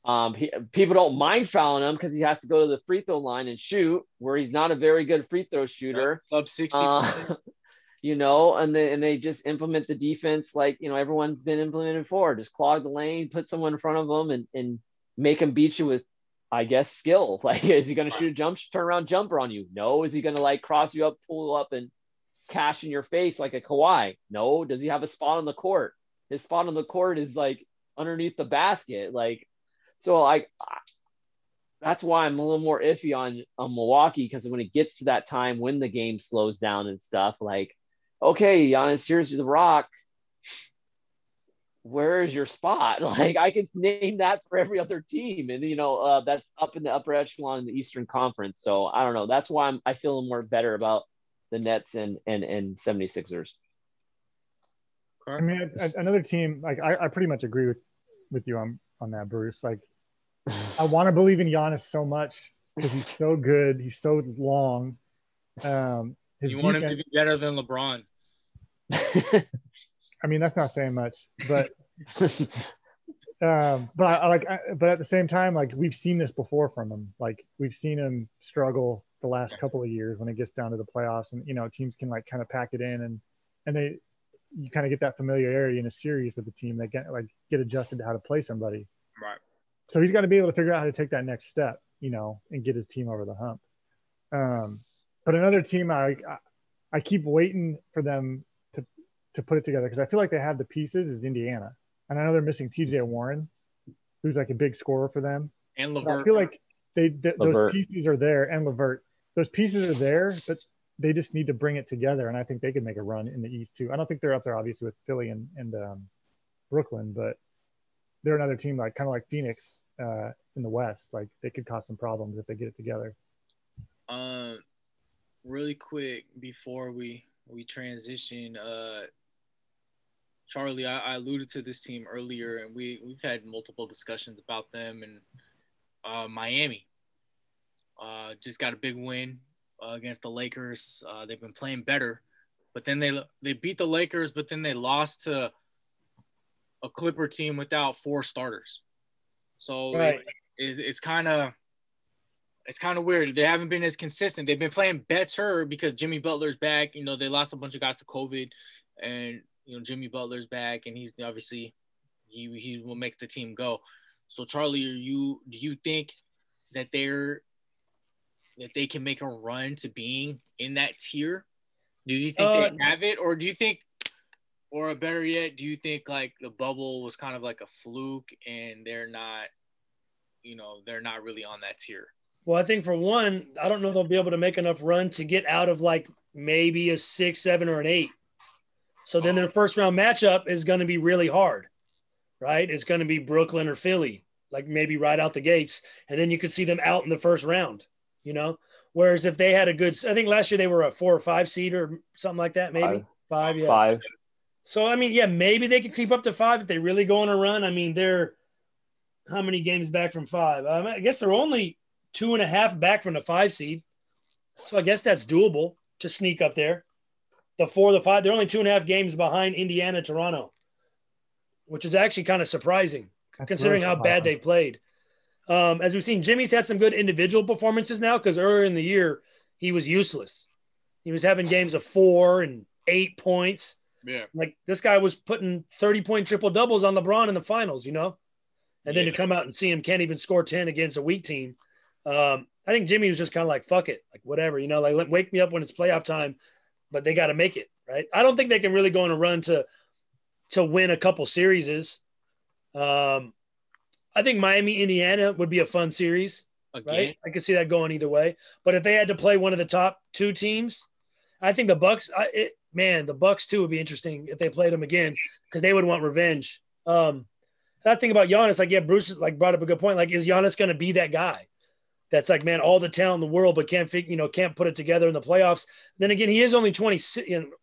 Um, he, people don't mind fouling him because he has to go to the free throw line and shoot, where he's not a very good free throw shooter. Sub 60. Uh, you know, and they and they just implement the defense like you know everyone's been implemented for. Just clog the lane, put someone in front of them, and and make him beat you with, I guess, skill. Like, is he going to shoot a jump turn around jumper on you? No. Is he going to like cross you up, pull up, and cash in your face like a Kawhi? No. Does he have a spot on the court? His spot on the court is like underneath the basket. Like, so like that's why I'm a little more iffy on, on Milwaukee because when it gets to that time when the game slows down and stuff, like okay, Giannis, here's the rock. Where is your spot? Like I can name that for every other team, and you know uh, that's up in the upper echelon in the Eastern Conference. So I don't know. That's why I'm I feel more better about the Nets and and and 76ers. I mean, another team like I, I pretty much agree with with you on on that, Bruce. Like I want to believe in Giannis so much because he's so good. He's so long. Um, his you defense, want him to be better than LeBron. I mean, that's not saying much, but um, but I, I like, I, but at the same time, like we've seen this before from him. Like we've seen him struggle the last couple of years when it gets down to the playoffs, and you know teams can like kind of pack it in, and and they you kind of get that familiarity in a series with the team. They get like get adjusted to how to play somebody. Right. So he's got to be able to figure out how to take that next step, you know, and get his team over the hump. Um, but another team I, I I keep waiting for them to to put it together because I feel like they have the pieces is Indiana, and I know they're missing T.J. Warren, who's like a big scorer for them. And LeVert. I feel like they th- those pieces are there, and LeVert. Those pieces are there, but they just need to bring it together. And I think they could make a run in the East too. I don't think they're up there obviously with Philly and, and um, Brooklyn, but they're another team like kind of like Phoenix uh, in the West. Like they could cause some problems if they get it together. Um, really quick before we we transition, uh, Charlie, I, I alluded to this team earlier, and we we've had multiple discussions about them and uh, Miami. Uh, just got a big win uh, against the Lakers. Uh, they've been playing better, but then they they beat the Lakers, but then they lost to a Clipper team without four starters. So right. it, it's, it's kind of it's kind of weird. They haven't been as consistent. They've been playing better because Jimmy Butler's back. You know, they lost a bunch of guys to COVID, and you know Jimmy Butler's back, and he's obviously he he will make the team go. So Charlie, are you do you think that they're that they can make a run to being in that tier? Do you think uh, they have it, or do you think, or better yet, do you think like the bubble was kind of like a fluke and they're not, you know, they're not really on that tier? Well, I think for one, I don't know if they'll be able to make enough run to get out of like maybe a six, seven, or an eight. So then their first round matchup is going to be really hard, right? It's going to be Brooklyn or Philly, like maybe right out the gates. And then you could see them out in the first round, you know? Whereas if they had a good, I think last year they were a four or five seed or something like that, maybe five, five yeah. Five. So, I mean, yeah, maybe they could keep up to five if they really go on a run. I mean, they're how many games back from five? Um, I guess they're only two and a half back from the five seed. So I guess that's doable to sneak up there the four, the five. They're only two and a half games behind Indiana, Toronto, which is actually kind of surprising That's considering how bad they've played. Um, as we've seen, Jimmy's had some good individual performances now because earlier in the year he was useless. He was having games of four and eight points. Yeah, like this guy was putting thirty point triple doubles on LeBron in the finals, you know. And then yeah. to come out and see him can't even score ten against a weak team. Um, I think Jimmy was just kind of like, fuck it, like whatever, you know, like let, wake me up when it's playoff time but they got to make it right. I don't think they can really go on a run to to win a couple series. Um, I think Miami Indiana would be a fun series. Again. Right, I could see that going either way. But if they had to play one of the top two teams, I think the Bucks. I, it, man, the Bucks too would be interesting if they played them again because they would want revenge. Um, that thing about Giannis, like yeah, Bruce like brought up a good point. Like, is Giannis going to be that guy? that's like, man, all the talent in the world, but can't figure, you know, can't put it together in the playoffs. Then again, he is only 20,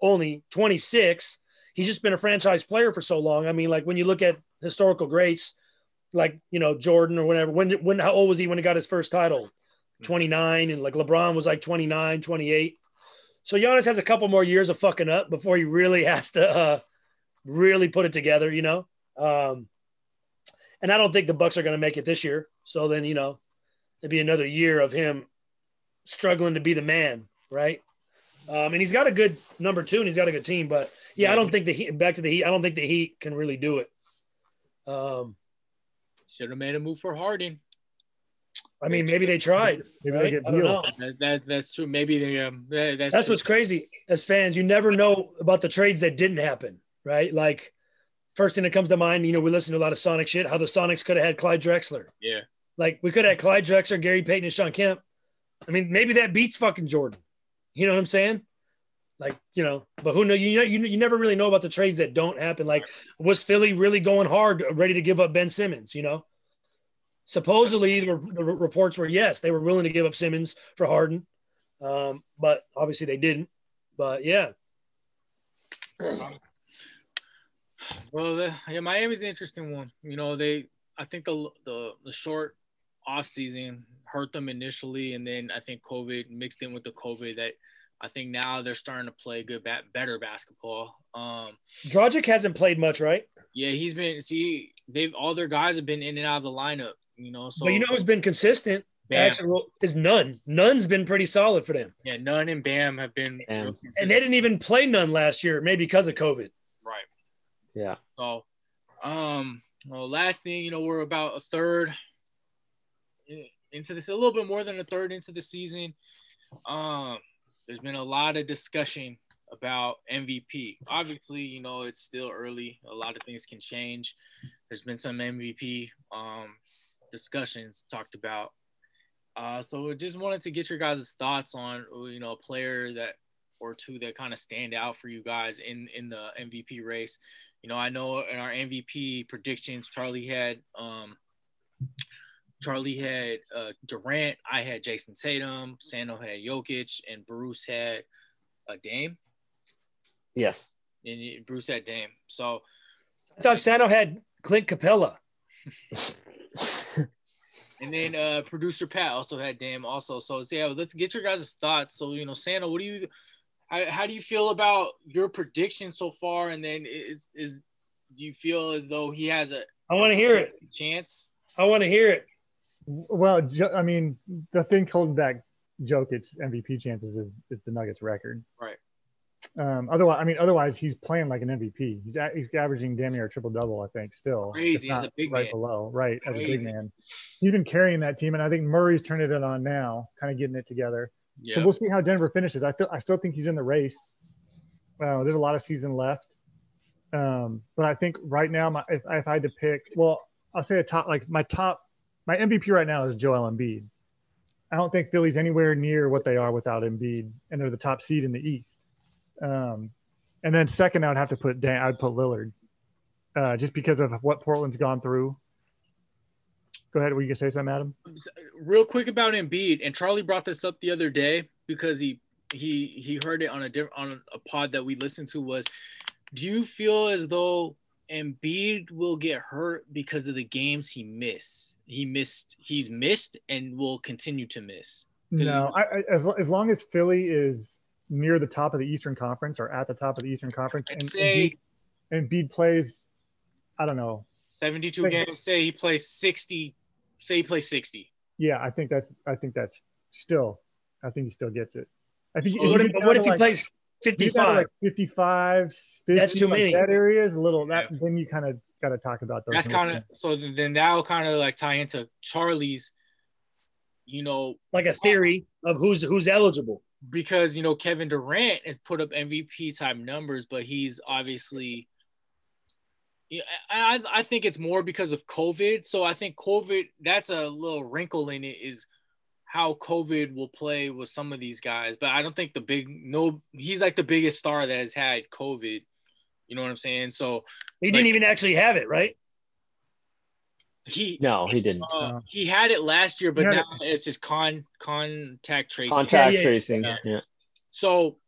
only 26. He's just been a franchise player for so long. I mean, like when you look at historical greats, like, you know, Jordan or whatever, when, when, how old was he when he got his first title? 29. And like LeBron was like 29, 28. So Giannis has a couple more years of fucking up before he really has to uh, really put it together, you know? Um, and I don't think the Bucks are going to make it this year. So then, you know, it'd be another year of him struggling to be the man, right? Um, and he's got a good number two, and he's got a good team. But yeah, I don't think the Heat. Back to the Heat. I don't think the Heat can really do it. Um, should have made a move for Harden. I mean, maybe they tried. Maybe right? I don't. That, that, that's true. Maybe they. Um, that, that's, that's what's crazy. As fans, you never know about the trades that didn't happen, right? Like, first thing that comes to mind, you know, we listen to a lot of Sonic shit. How the Sonics could have had Clyde Drexler. Yeah. Like we could have Clyde Drexler, Gary Payton, and Shawn Kemp. I mean, maybe that beats fucking Jordan. You know what I'm saying? Like, you know, but who know? You know, you, you never really know about the trades that don't happen. Like, was Philly really going hard, ready to give up Ben Simmons? You know, supposedly the, the reports were yes, they were willing to give up Simmons for Harden, um, but obviously they didn't. But yeah. Well, the, yeah, Miami's an interesting one. You know, they I think the the the short off season hurt them initially, and then I think COVID mixed in with the COVID that I think now they're starting to play good, bat, better basketball. Um, Dragic hasn't played much, right? Yeah, he's been. See, they've all their guys have been in and out of the lineup. You know, so but you know who's been consistent? Bam. Actually, is Nunn. Nunn's been pretty solid for them. Yeah, Nunn and Bam have been, and they didn't even play Nunn last year, maybe because of COVID. Right. Yeah. So, um, well, last thing, you know, we're about a third into this, a little bit more than a third into the season. Um, there's been a lot of discussion about MVP. Obviously, you know, it's still early. A lot of things can change. There's been some MVP um, discussions talked about. Uh, so I just wanted to get your guys' thoughts on you know a player that or two that kind of stand out for you guys in in the MVP race. You know, I know in our MVP predictions, Charlie had um, Charlie had uh, Durant, I had Jayson Tatum, Sando had Jokic, and Bruce had a uh, Dame. Yes. And Bruce had Dame. So I thought Sando had Clint Capela. and then uh, producer Pat also had Dame also. So, so yeah, let's get your guys' thoughts. So you know, Santa, what do you, how, how do you feel about your prediction so far? And then is is do you feel as though he has a I want to hear it chance? I want to hear it. Well, I mean, the thing holding back Jokic's MVP chances is, is the Nuggets record. Right. Um, otherwise, I mean, otherwise he's playing like an MVP. He's he's averaging damn near a triple double, I think. Still, crazy as a big right man. below, right crazy. as a big man. He's been carrying that team, and I think Murray's turning it on now, kind of getting it together. Yep. So we'll see how Denver finishes. I feel I still think he's in the race. Uh, there's a lot of season left, um, but I think right now, my, if, if I had to pick, well, I'll say a top like my top, my MVP right now is Joel Embiid. I don't think Philly's anywhere near what they are without Embiid, and they're the top seed in the East. Um, and then second, I would have to put Dan. I'd put Lillard, uh, just because of what Portland's gone through. Go ahead. Were you gonna say something, Adam? Real quick about Embiid, and Charlie brought this up the other day because he he he heard it on a different on a pod that we listened to. Was do you feel as though Embiid will get hurt because of the games he missed? He missed. He's missed and will continue to miss. No, I, I, as as long as Philly is near the top of the Eastern Conference or at the top of the Eastern Conference, and, say, and Embiid plays, I don't know, 72 say, games. Say he plays 60. Say he plays 60. Yeah, I think that's. I think that's still. I think he still gets it. I think. what if, what if he like, plays 55? Like 55. 50, that's too like many. That area is a little. That yeah. then you kind of got to talk about those. That's kind of so. Then that will kind of like tie into Charlie's. You know, like a theory of who's who's eligible because you know Kevin Durant has put up MVP type numbers, but he's obviously. Yeah, I I think it's more because of COVID. So I think COVID that's a little wrinkle in it is how COVID will play with some of these guys. But I don't think the big no he's like the biggest star that has had COVID. You know what I'm saying? So he didn't like, even actually have it, right? He no, he didn't. Uh, he had it last year, but now it. it's just con contact tracing. Contact yeah, yeah, tracing. Yeah. yeah. So,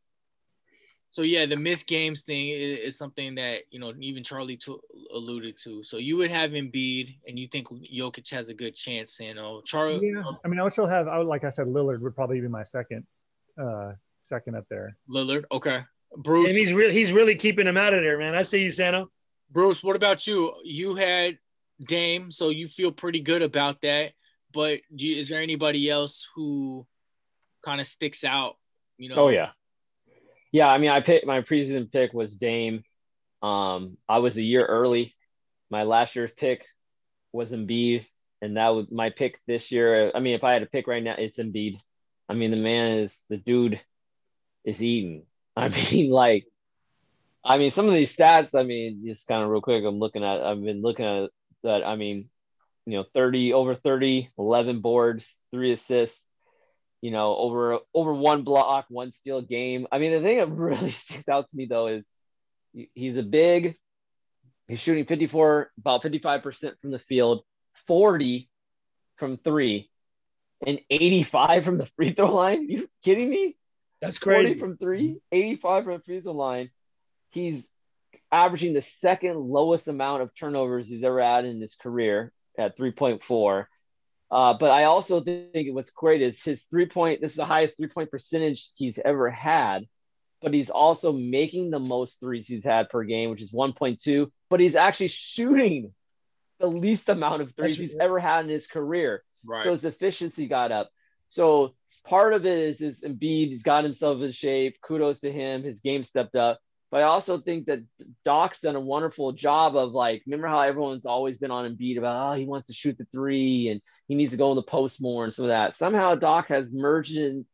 so yeah, the missed games thing is, is something that you know even Charlie to, alluded to. So you would have Embiid, and you think Jokic has a good chance. You know, Charlie. Yeah, I mean, I would still have. I would like I said, Lillard would probably be my second, uh, second up there. Lillard, okay. Bruce, and he's really he's really keeping him out of there, man. I see you, Santa. Bruce, what about you? You had Dame, so you feel pretty good about that. But you, is there anybody else who kind of sticks out? You know? Oh yeah, yeah. I mean, I picked my preseason pick was Dame. Um, I was a year early. My last year's pick was Embiid, and that was my pick this year. I mean, if I had to pick right now, it's Embiid. I mean, the man is the dude is eating. I mean, like, I mean, some of these stats. I mean, just kind of real quick. I'm looking at. I've been looking at that I mean, you know, 30 over 30, 11 boards, three assists, you know, over over one block, one steal game. I mean, the thing that really sticks out to me though is he's a big, he's shooting 54, about 55% from the field, 40 from three, and 85 from the free throw line. You kidding me? That's crazy. 40 from three, 85 from the free throw line. He's averaging the second lowest amount of turnovers he's ever had in his career at 3.4. Uh, but I also think what's great is his three point, this is the highest three point percentage he's ever had, but he's also making the most threes he's had per game, which is 1.2. But he's actually shooting the least amount of threes That's he's ever had in his career. Right. So his efficiency got up. So part of it is, is Embiid, he's got himself in shape. Kudos to him. His game stepped up. But I also think that Doc's done a wonderful job of like, remember how everyone's always been on Embiid about, oh, he wants to shoot the three and he needs to go in the post more and some of that. Somehow Doc has merged in,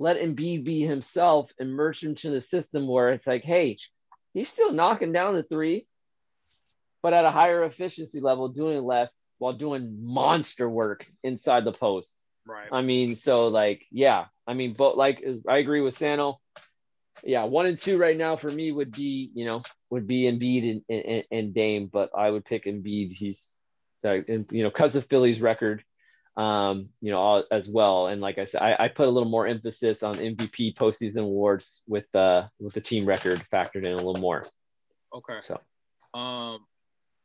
let Embiid be himself and merged into the system where it's like, hey, he's still knocking down the three, but at a higher efficiency level, doing less while doing monster work inside the post. Right. I mean, so like, yeah, I mean, but like, I agree with Sano. Yeah, one and two right now for me would be, you know, would be Embiid and, and, and Dame, but I would pick Embiid. He's, uh, and, you know, because of Philly's record, um, you know, all, as well. And like I said, I, I, put a little more emphasis on MVP postseason awards with the uh, with the team record factored in a little more. Okay. So, um,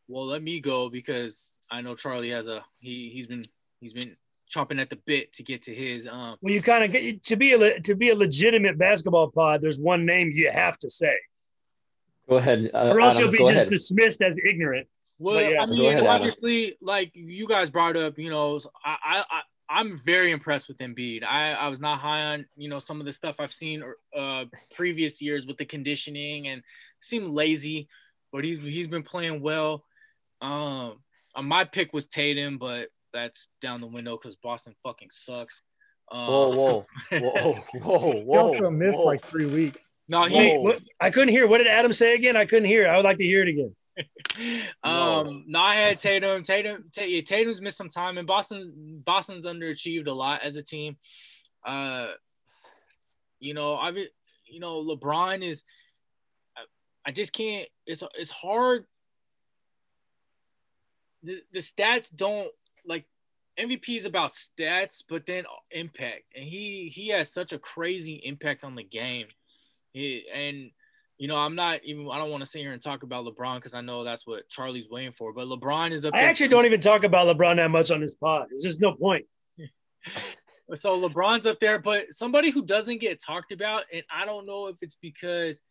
well, let me go because I know Charlie has a he he's been he's been chomping at the bit to get to his. Um, well, you kind of get to be a to be a legitimate basketball pod. There's one name you have to say. Go ahead, uh, or else Adam, you'll be just ahead. dismissed as ignorant. Well, yeah, I mean, ahead, obviously, like you guys brought up, you know, I, I, I'm very impressed with Embiid. I, I was not high on, you know, some of the stuff I've seen uh, previous years with the conditioning and seemed lazy, but he's he's been playing well. Um, uh, my pick was Tatum, but that's down the window because Boston fucking sucks. Uh, whoa, whoa, whoa, whoa, whoa! He also missed whoa. like three weeks. No, he. Wait, I couldn't hear. What did Adam say again? I couldn't hear. I would like to hear it again. um, no, I had Tatum. Tatum, Tatum, Tatum's missed some time, and Boston, Boston's underachieved a lot as a team. Uh, you know, I mean, you know, LeBron is. I, I just can't. It's it's hard. The the stats don't like MVP is about stats, but then impact, and he he has such a crazy impact on the game. He, and you know, I'm not even. I don't want to sit here and talk about LeBron because I know that's what Charlie's waiting for. But LeBron is up. I actually don't even talk about LeBron that much on this pod. There's just no point. so LeBron's up there, but somebody who doesn't get talked about, and I don't know if it's because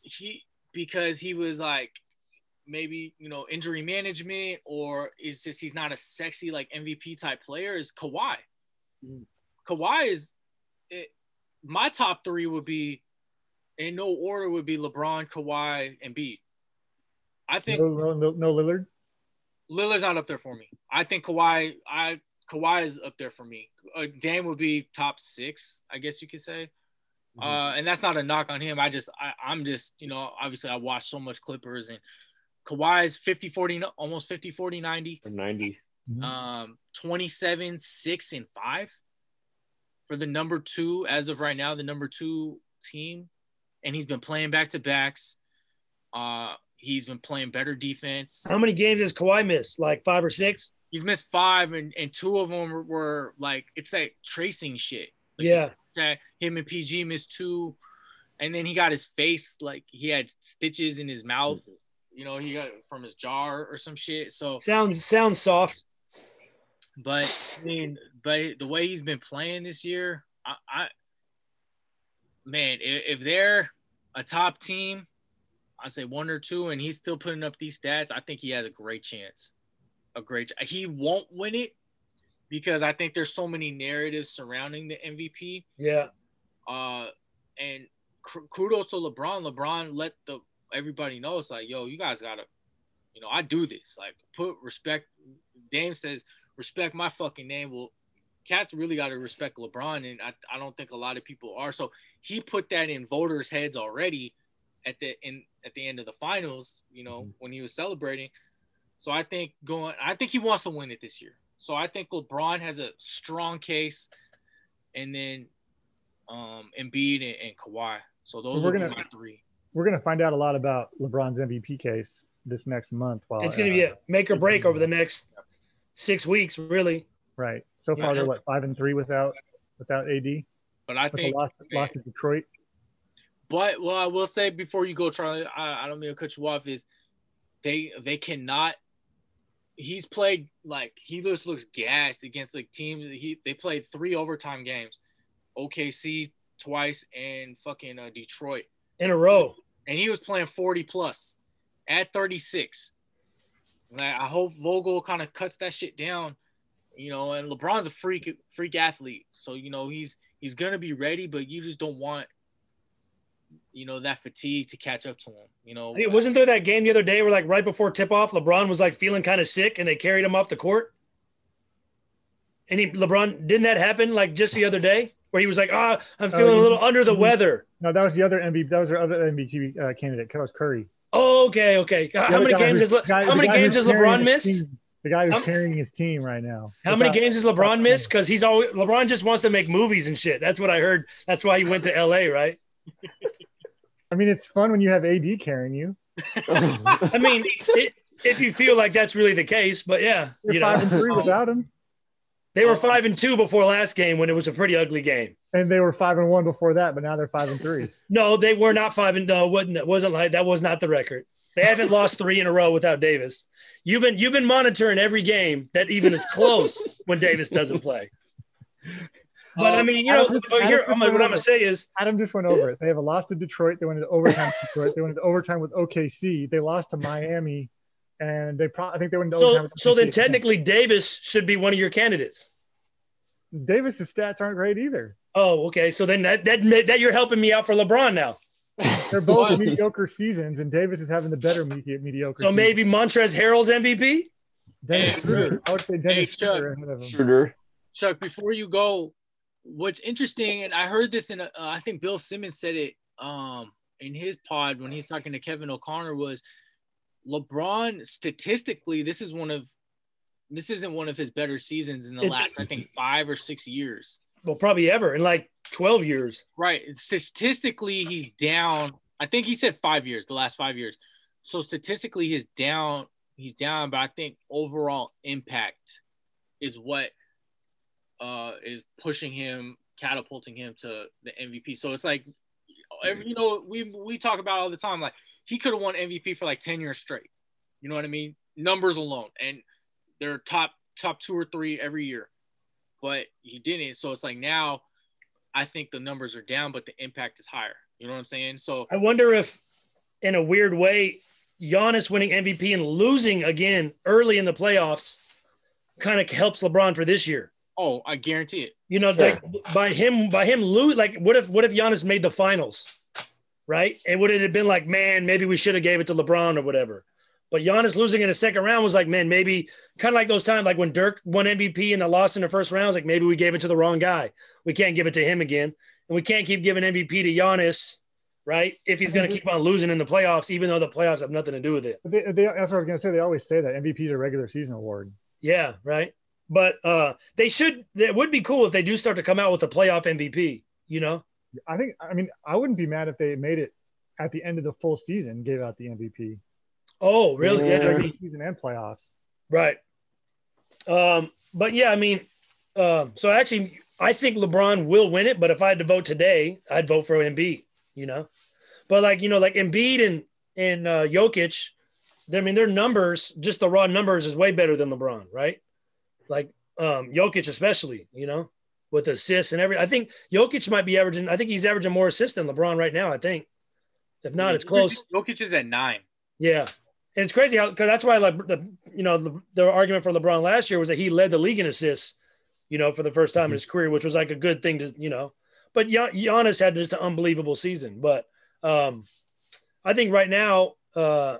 he because he was like maybe you know injury management or is just he's not a sexy like MVP type player is Kawhi. Mm. Kawhi is it, my top three would be in no order would be LeBron, Kawhi, and B. I think no, no, no Lillard. Lillard's not up there for me. I think Kawhi, I Kawhi is up there for me. Uh, Dame would be top six, I guess you could say. Mm-hmm. Uh, and that's not a knock on him. I just, I, I'm just, you know, obviously I watch so much Clippers and Kawhi's 50, 40, almost 50, 40, 90. Or 90. Mm-hmm. Um, 27, six, and five for the number two as of right now, the number two team and he's been playing back to backs. Uh, he's been playing better defense. How many games has Kawhi missed? Like five or six? He's missed five, and, and two of them were, were like it's that tracing shit. Like yeah, that him and PG missed two, and then he got his face like he had stitches in his mouth. You know, he got from his jar or some shit. So sounds sounds soft. But I mean, but the way he's been playing this year, I, I man, if, if they're a top team, I say one or two, and he's still putting up these stats, I think he has a great chance. A great. He won't win it because I think there's so many narratives surrounding the MVP. Yeah. Uh, and kudos to LeBron. LeBron let the everybody knows like, yo, you guys gotta, you know, I do this. Like, put respect. Dame says, respect my fucking name. Well, cats really got to respect LeBron, and I, I don't think a lot of people are. So he put that in voters' heads already at the in at the end of the finals. You know mm-hmm. when he was celebrating. So I think going, I think he wants to win it this year. So I think LeBron has a strong case, and then um Embiid and, and Kawhi. So those are my three. We're gonna find out a lot about LeBron's MVP case this next month. While, it's gonna uh, be a make or break over the next six weeks, really. Right. So far, yeah, they're what five and three without without AD. But I think lost, lost to Detroit. But well, I will say before you go, Charlie, I, I don't mean to cut you off. Is they they cannot. He's played like he just looks gassed against like teams. He they played three overtime games, OKC twice and fucking uh, Detroit in a row, and he was playing forty plus at thirty six. Like, I hope Vogel kind of cuts that shit down you know, and LeBron's a freak freak athlete. So, you know, he's he's gonna be ready, but you just don't want you know that fatigue to catch up to him. You know, hey, wasn't there that game the other day where like right before tip off, LeBron was like feeling kind of sick and they carried him off the court? And he LeBron didn't that happen like just the other day where he was like, ah, oh, I'm feeling uh, a little under the weather. No, that was the other MVP. That was our other MVP uh, candidate. That was Curry. Oh, okay, okay. How, how many games has how many games has LeBron missed? the guy who's carrying his team right now. How many games has LeBron missed? Because he's always LeBron just wants to make movies and shit. That's what I heard. That's why he went to LA, right? I mean, it's fun when you have AD carrying you. I mean, it, if you feel like that's really the case, but yeah, You're you five know, and three without him, they were oh. five and two before last game when it was a pretty ugly game. and they were five and one before that, but now they're five and three. No, they were not five and no, wasn't it wasn't like that was not the record. They haven't lost three in a row without Davis. You've been you've been monitoring every game that even is close when Davis doesn't play. But I um, mean, you know, Adam- but here Adam- what I'm gonna say is Adam just went over it. They have a loss to Detroit. They went into overtime Detroit. They went into overtime with OKC. They lost to Miami, and they probably I think they wouldn't overtime. so so then OKC. technically Davis should be one of your candidates. Davis's stats aren't great either. Oh, okay. So then that that that you're helping me out for LeBron now. They're both mediocre seasons, and Davis is having the better medi- mediocre. So season. maybe Montrezl Harrell's MVP. Dennis Hey, Schroeder. I would say Dennis Hey, Chuck. Schroeder ahead of him. Schroeder. Chuck, before you go, what's interesting, and I heard this in, a, uh, I think Bill Simmons said it um, in his pod when he's talking to Kevin O'Connor was LeBron statistically, this is one of, this isn't one of his better seasons in the last, I think, five or six years. Well, probably ever in like 12 years. Right. Statistically, he's down. I think he said five years, the last five years. So statistically, he's down. He's down, but I think overall impact is what uh, is pushing him, catapulting him to the MVP. So it's like, every, you know, we we talk about all the time. Like he could have won MVP for like ten years straight. You know what I mean? Numbers alone, and they're top top two or three every year, but he didn't. So it's like now, I think the numbers are down, but the impact is higher. You know what I'm saying? So I wonder if, in a weird way, Giannis winning MVP and losing again early in the playoffs kind of helps LeBron for this year. oh, I guarantee it. You know, Sure. like by him, by him lose, like what if what if Giannis made the finals, right? And would it have been like, man, maybe we should have gave it to LeBron or whatever. But Giannis losing in the second round was like, man, maybe kind of like those times, like when Dirk won MVP and the lost in the first round, was like maybe we gave it to the wrong guy. We can't give it to him again, and we can't keep giving MVP to Giannis, right? If he's going to keep on losing in the playoffs, even though the playoffs have nothing to do with it. They, they, that's what I was going to say. They always say that MVP is a regular season award. Yeah, right. But uh, they should. It would be cool if they do start to come out with a playoff MVP. You know. I think. I mean, I wouldn't be mad if they made it at the end of the full season, gave out the MVP, Oh, really? Yeah. Yeah. regular season and playoffs. Right. Um, but yeah, I mean, um, so actually, I think LeBron will win it. But if I had to vote today, I'd vote for Embiid. You know, but like you know, like Embiid and and uh, Jokic, I mean, their numbers, just the raw numbers, is way better than LeBron, right? Like um, Jokic, especially, you know, with assists and every. I think Jokic might be averaging. I think he's averaging more assists than LeBron right now. I think. If not, it's close. Jokic is at nine. Yeah, and it's crazy how because that's why like the you know the, the argument for LeBron last year was that he led the league in assists, you know, for the first time in his career, which was like a good thing to you know. But Gian- Giannis had just an unbelievable season. But um, I think right now uh,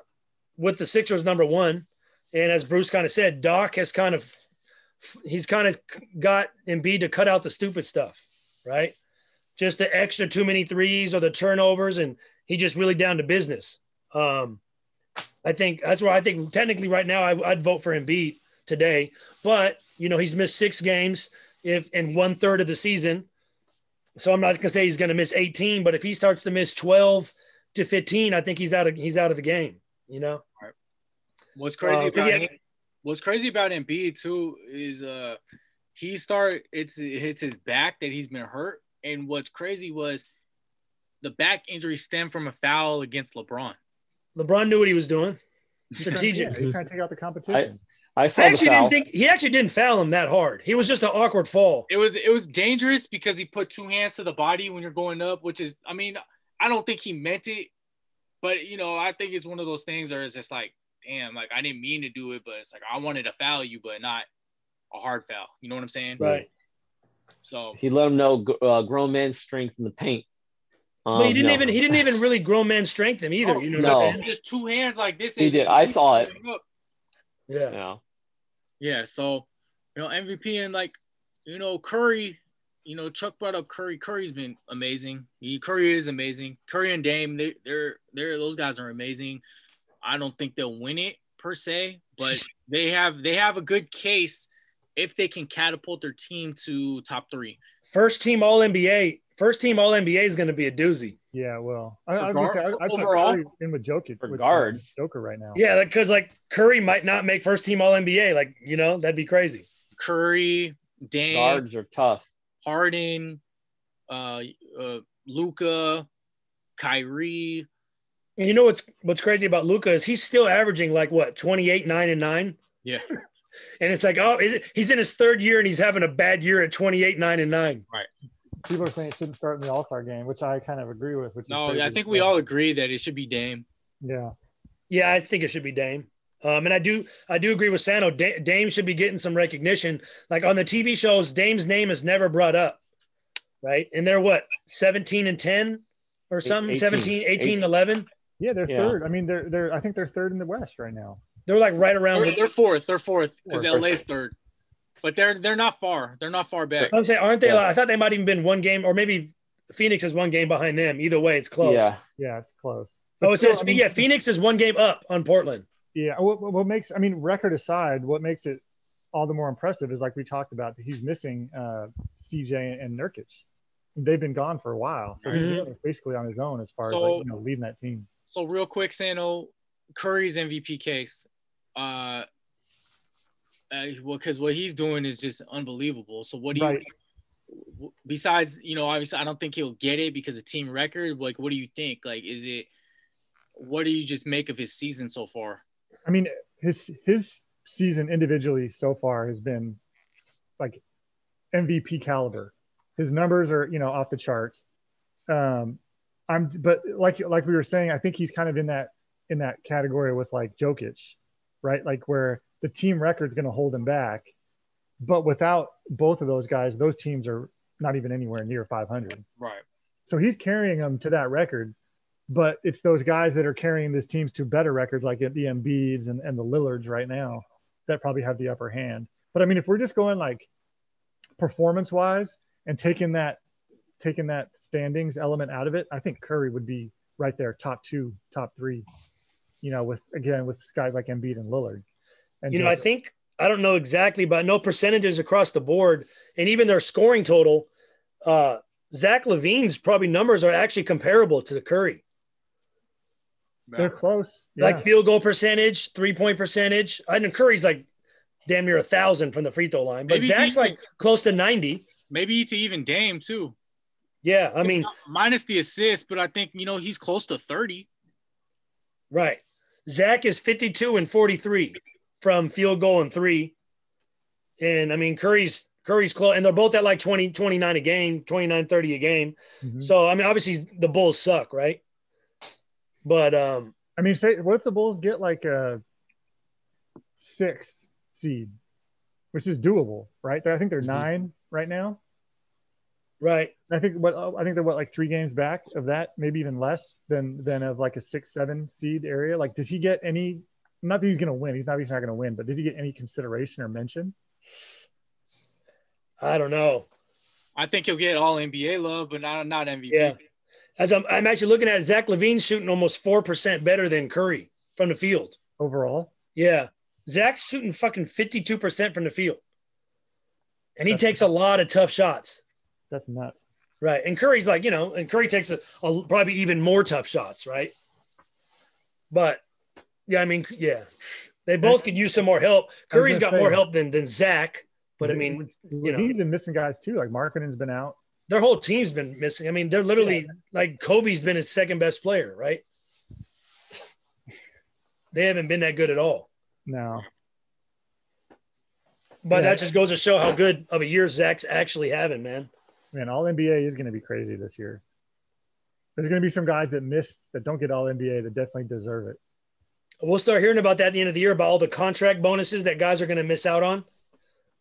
with the Sixers number one, and as Bruce kind of said, Doc has kind of he's kind of got Embiid to cut out the stupid stuff, right? Just the extra too many threes or the turnovers, and he just really down to business. Um, I think that's where I think technically right now I, I'd vote for Embiid today, but you know he's missed six games if in one third of the season, so I'm not gonna say he's gonna miss 18, but if he starts to miss 12 to 15, I think he's out of he's out of the game. You know, What's crazy Uh, about yeah- him, what's crazy about Embiid too is uh he start it's it hits his back that he's been hurt, and what's crazy was the back injury stemmed from a foul against LeBron. LeBron knew what he was doing. Strategic. he's trying to take out the competition. I saw I the actually foul. didn't think he actually didn't foul him that hard. He was just an awkward fall. It was it was dangerous because he put two hands to the body when you're going up, which is I mean I don't think he meant it, but you know I think it's one of those things where it's just like damn like I didn't mean to do it, but it's like I wanted to foul you, but not a hard foul. You know what I'm saying? Right. So He let him know uh, grown man's strength in the paint. But he Um, didn't no. even he didn't even really grown man strength him either. Oh, you know no. what I'm saying? just two hands like this. He is- did. I saw it. Yeah. Yeah. Yeah, so you know MVP and like you know Curry, you know Chuck brought up Curry. Curry's been amazing. He Curry is amazing. Curry and Dame, they, they're they're those guys are amazing. I don't think they'll win it per se, but they have they have a good case if they can catapult their team to top three. First team All NBA. First team All NBA is going to be a doozy. Yeah, well, I, I, guard, say, I, I overall in with Jokic for with, guards. Joker right now. Yeah, because like, like Curry might not make first team All NBA. Like you know that'd be crazy. Curry, Dame, guards are tough. Harden, uh, uh Luka, Kyrie. And you know what's what's crazy about Luka is he's still averaging like what 28, 9, and 9. Yeah. and it's like, oh, it, he's in his third year and he's having a bad year at 28, 9, and 9. Right. People are saying it shouldn't start in the All Star game, which I kind of agree with. Which no, I think we all agree that it should be Dame. Yeah. Yeah, I think it should be Dame. Um, and I do, I do agree with Sano. Dame should be getting some recognition. Like on the TV shows, Dame's name is never brought up, right? And they're what, 17 and 10 or something, 18, 17, 18, 11. Yeah, they're yeah. third. I mean, they're they're. I think they're third in the West right now. They're like right around. They're, they're fourth. They're fourth because LA's third, but they're they're not far. They're not far back. I was say, aren't they? Yeah. I thought they might even been one game, or maybe Phoenix is one game behind them. Either way, it's close. Yeah, yeah, it's close. But oh, it still, says I mean, yeah. Phoenix is one game up on Portland. Yeah. What, what makes? I mean, record aside, what makes it all the more impressive is like we talked about. That he's missing uh, CJ and Nurkic. They've been gone for a while, so mm-hmm. he's basically on his own as far so, as like, you know leading that team. So real quick, Sano, Curry's MVP case. Uh, uh well, because what he's doing is just unbelievable. So what do right. you? Besides, you know, obviously, I don't think he'll get it because of team record. Like, what do you think? Like, is it? What do you just make of his season so far? I mean, his his season individually so far has been like MVP caliber. His numbers are, you know, off the charts. Um, I'm, but like like we were saying, I think he's kind of in that in that category with like Jokic, right? Like where the team record's going to hold him back, but without both of those guys, those teams are not even anywhere near 500. Right. So he's carrying them to that record, but it's those guys that are carrying these teams to better records, like the Embiids and, and the Lillards right now, that probably have the upper hand. But I mean, if we're just going like performance wise and taking that taking that standings element out of it, I think Curry would be right there, top two, top three. You know, with again with guys like Embiid and Lillard. And you know, I think I don't know exactly, but no percentages across the board, and even their scoring total. Uh, Zach LaVine's probably numbers are actually comparable to the Curry. They're close, yeah. like field goal percentage, three point percentage. I know Curry's like damn near a thousand from the free throw line, but maybe Zach's like close to ninety. Maybe to even Dame too. Yeah, I mean, minus the assist, but I think you know he's close to thirty. Right. Zach is fifty-two and forty-three from field goal and three, and I mean Curry's Curry's close, and they're both at like 20, 29 a game, 29, 30 a game. Mm-hmm. So I mean, obviously the Bulls suck, right? But um, I mean, say what if the Bulls get like a six seed, which is doable, right? I think they're mm-hmm. nine right now. Right. I think what I think they're what like three games back of that, maybe even less than than of like a six seven seed area. Like, does he get any? Not that he's going to win. He's not. He's not going to win. But does he get any consideration or mention? I don't know. I think he'll get all NBA love, but not not MVP. Yeah. As I'm, I'm actually looking at Zach LaVine shooting almost four percent better than Curry from the field overall. Yeah, Zach's shooting fucking fifty two percent from the field, and he That's takes a lot of tough shots. That's nuts. Right. And Curry's like, you know, and Curry takes a, a, probably even more tough shots, right? But yeah, I mean, yeah, they both could use some more help. Curry's got say, more help than than Zach, but I mean, you know, he's been missing guys too. Like Markkanen's been out. Their whole team's been missing. I mean, they're literally yeah. like Kobe's been his second best player, right? They haven't been that good at all. No. But yeah. that just goes to show how good of a year Zach's actually having, man man, all NBA is going to be crazy this year. There's going to be some guys that miss that don't get all NBA that definitely deserve it. We'll start hearing about that at the end of the year about all the contract bonuses that guys are going to miss out on.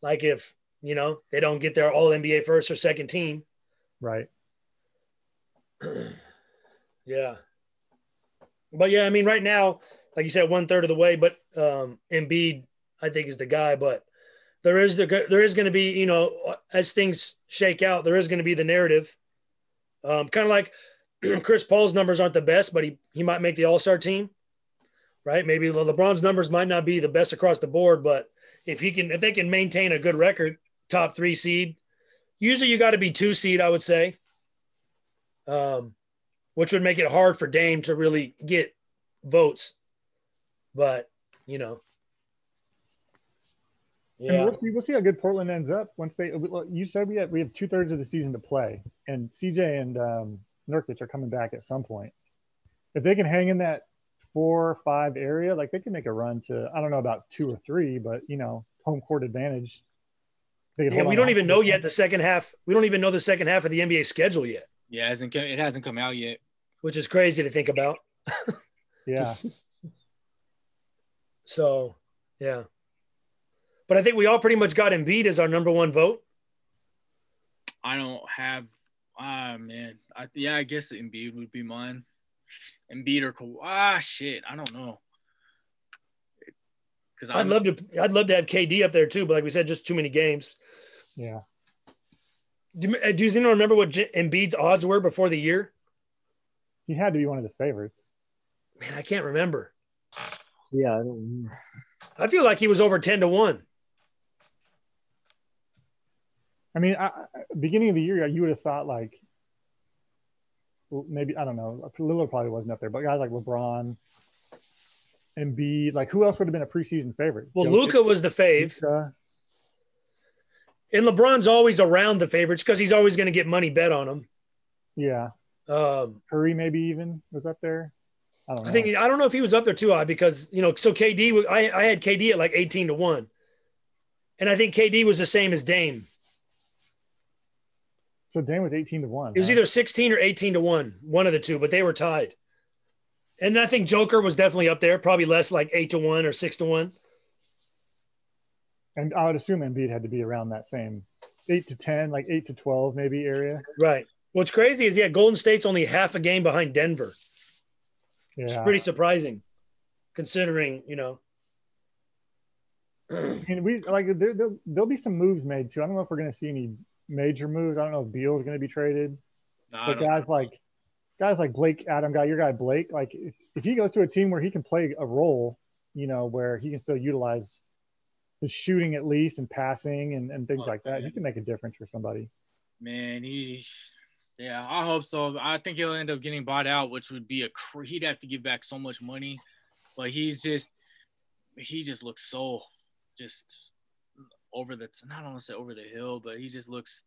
Like if, you know, they don't get their all NBA first or second team. Right. yeah. But yeah, I mean, right now, like you said, one third of the way, but um Embiid, I think, is the guy. But there is the there is going to be you know as things shake out there is going to be the narrative um, kind of like chris paul's numbers aren't the best but he he might make the all-star team right? Maybe LeBron's numbers might not be the best across the board, but if he can, if they can maintain a good record, top three seed, usually you got to be two seed, I would say, um, which would make it hard for Dame to really get votes. But you know, yeah, we'll see, we'll see how good Portland ends up once they. You said we have we have two thirds of the season to play, and CJ and um, Nurkic are coming back at some point. If they can hang in that four or five area, like they can make a run to I don't know about two or three, but you know, home court advantage. Yeah, we don't even know yet the second half. We don't even know the second half of the NBA schedule yet. Yeah, it hasn't it hasn't come out yet, which is crazy to think about. yeah. so, yeah. But I think we all pretty much got Embiid as our number one vote. I don't have. Ah man, I, yeah, I guess Embiid would be mine. Embiid or Kawhi. Ah, shit. I don't know. Because I'd love to. I'd love to have KD up there too, but like we said, just too many games. Yeah. Do, uh, do you anyone remember what J- Embiid's odds were before the year? He had to be one of the favorites. Man, I can't remember. Yeah, I don't. I feel like he was over ten to one. I mean, I, beginning of the year, you would have thought like maybe I don't know. Lillard probably wasn't up there, but guys like LeBron, and Embiid, like who else would have been a preseason favorite? Well, Luka was the fave. Luka. And LeBron's always around the favorites because he's always going to get money bet on him. Yeah. Um, Curry maybe even was up there. I don't know. I think I don't know if he was up there too high because you know so KD I I had KD at like eighteen to one, and I think KD was the same as Dame. So Dan was 18 to 1. It was huh? either 16 or 18 to 1, one of the two, but they were tied. And I think Joker was definitely up there, probably less like 8 to 1 or 6 to 1. And I would assume Embiid had to be around that same 8 to 10, like 8 to 12 maybe area. Right. What's crazy is, yeah, Golden State's only half a game behind Denver. Yeah. It's pretty surprising considering, you know. and we like there, there'll be some moves made too. I don't know if we're going to see any major moves. I don't know if Beal's going to be traded, no, but guys know. like guys like Blake, Adam, guy, your guy Blake, like if, if he goes to a team where he can play a role, you know, where he can still utilize his shooting at least and passing and, and things oh, like that, man. he can make a difference for somebody. Man, he, yeah, I hope so. I think he'll end up getting bought out, which would be a he'd have to give back so much money, but he's just he just looks so just over the don't want to say over the hill, but he just looks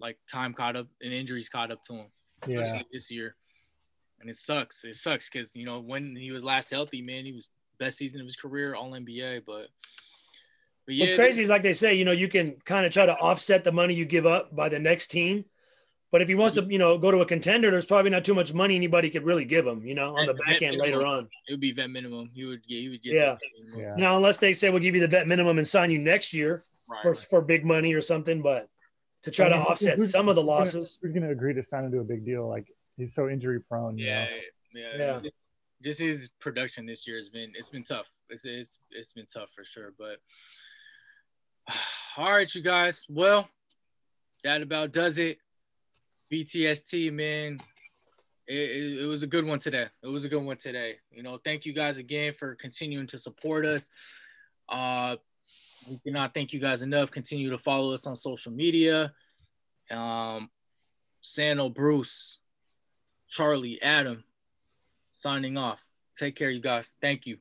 like time caught up and injuries caught up to him. Yeah. This year, and it sucks. It sucks because you know when he was last healthy, man, he was best season of his career, All NBA. But, but yeah, what's crazy is like they say, you know, you can kind of try to offset the money you give up by the next team. But if he wants to, you know, go to a contender, there's probably not too much money anybody could really give him, you know, on the back end later on. It would be vet minimum. He would get, he would get. Yeah. yeah. Now, unless they say we'll give you the vet minimum and sign you next year right, for, right. for big money or something, but to try I mean, to offset some of the losses. Who's going to agree to sign him to a big deal? Like he's so injury prone. Yeah. yeah. Yeah. Just his production this year has been, it's been tough. It's, it's, it's been tough for sure. But all right, you guys. Well, that about does it BTST, man. It, it, it, was a good one today. It was a good one today. You know, thank you guys again for continuing to support us. Uh, we cannot thank you guys enough. Continue to follow us on social media. Um, Sano, Bruce, Charlie, Adam, signing off. Take care, you guys. Thank you.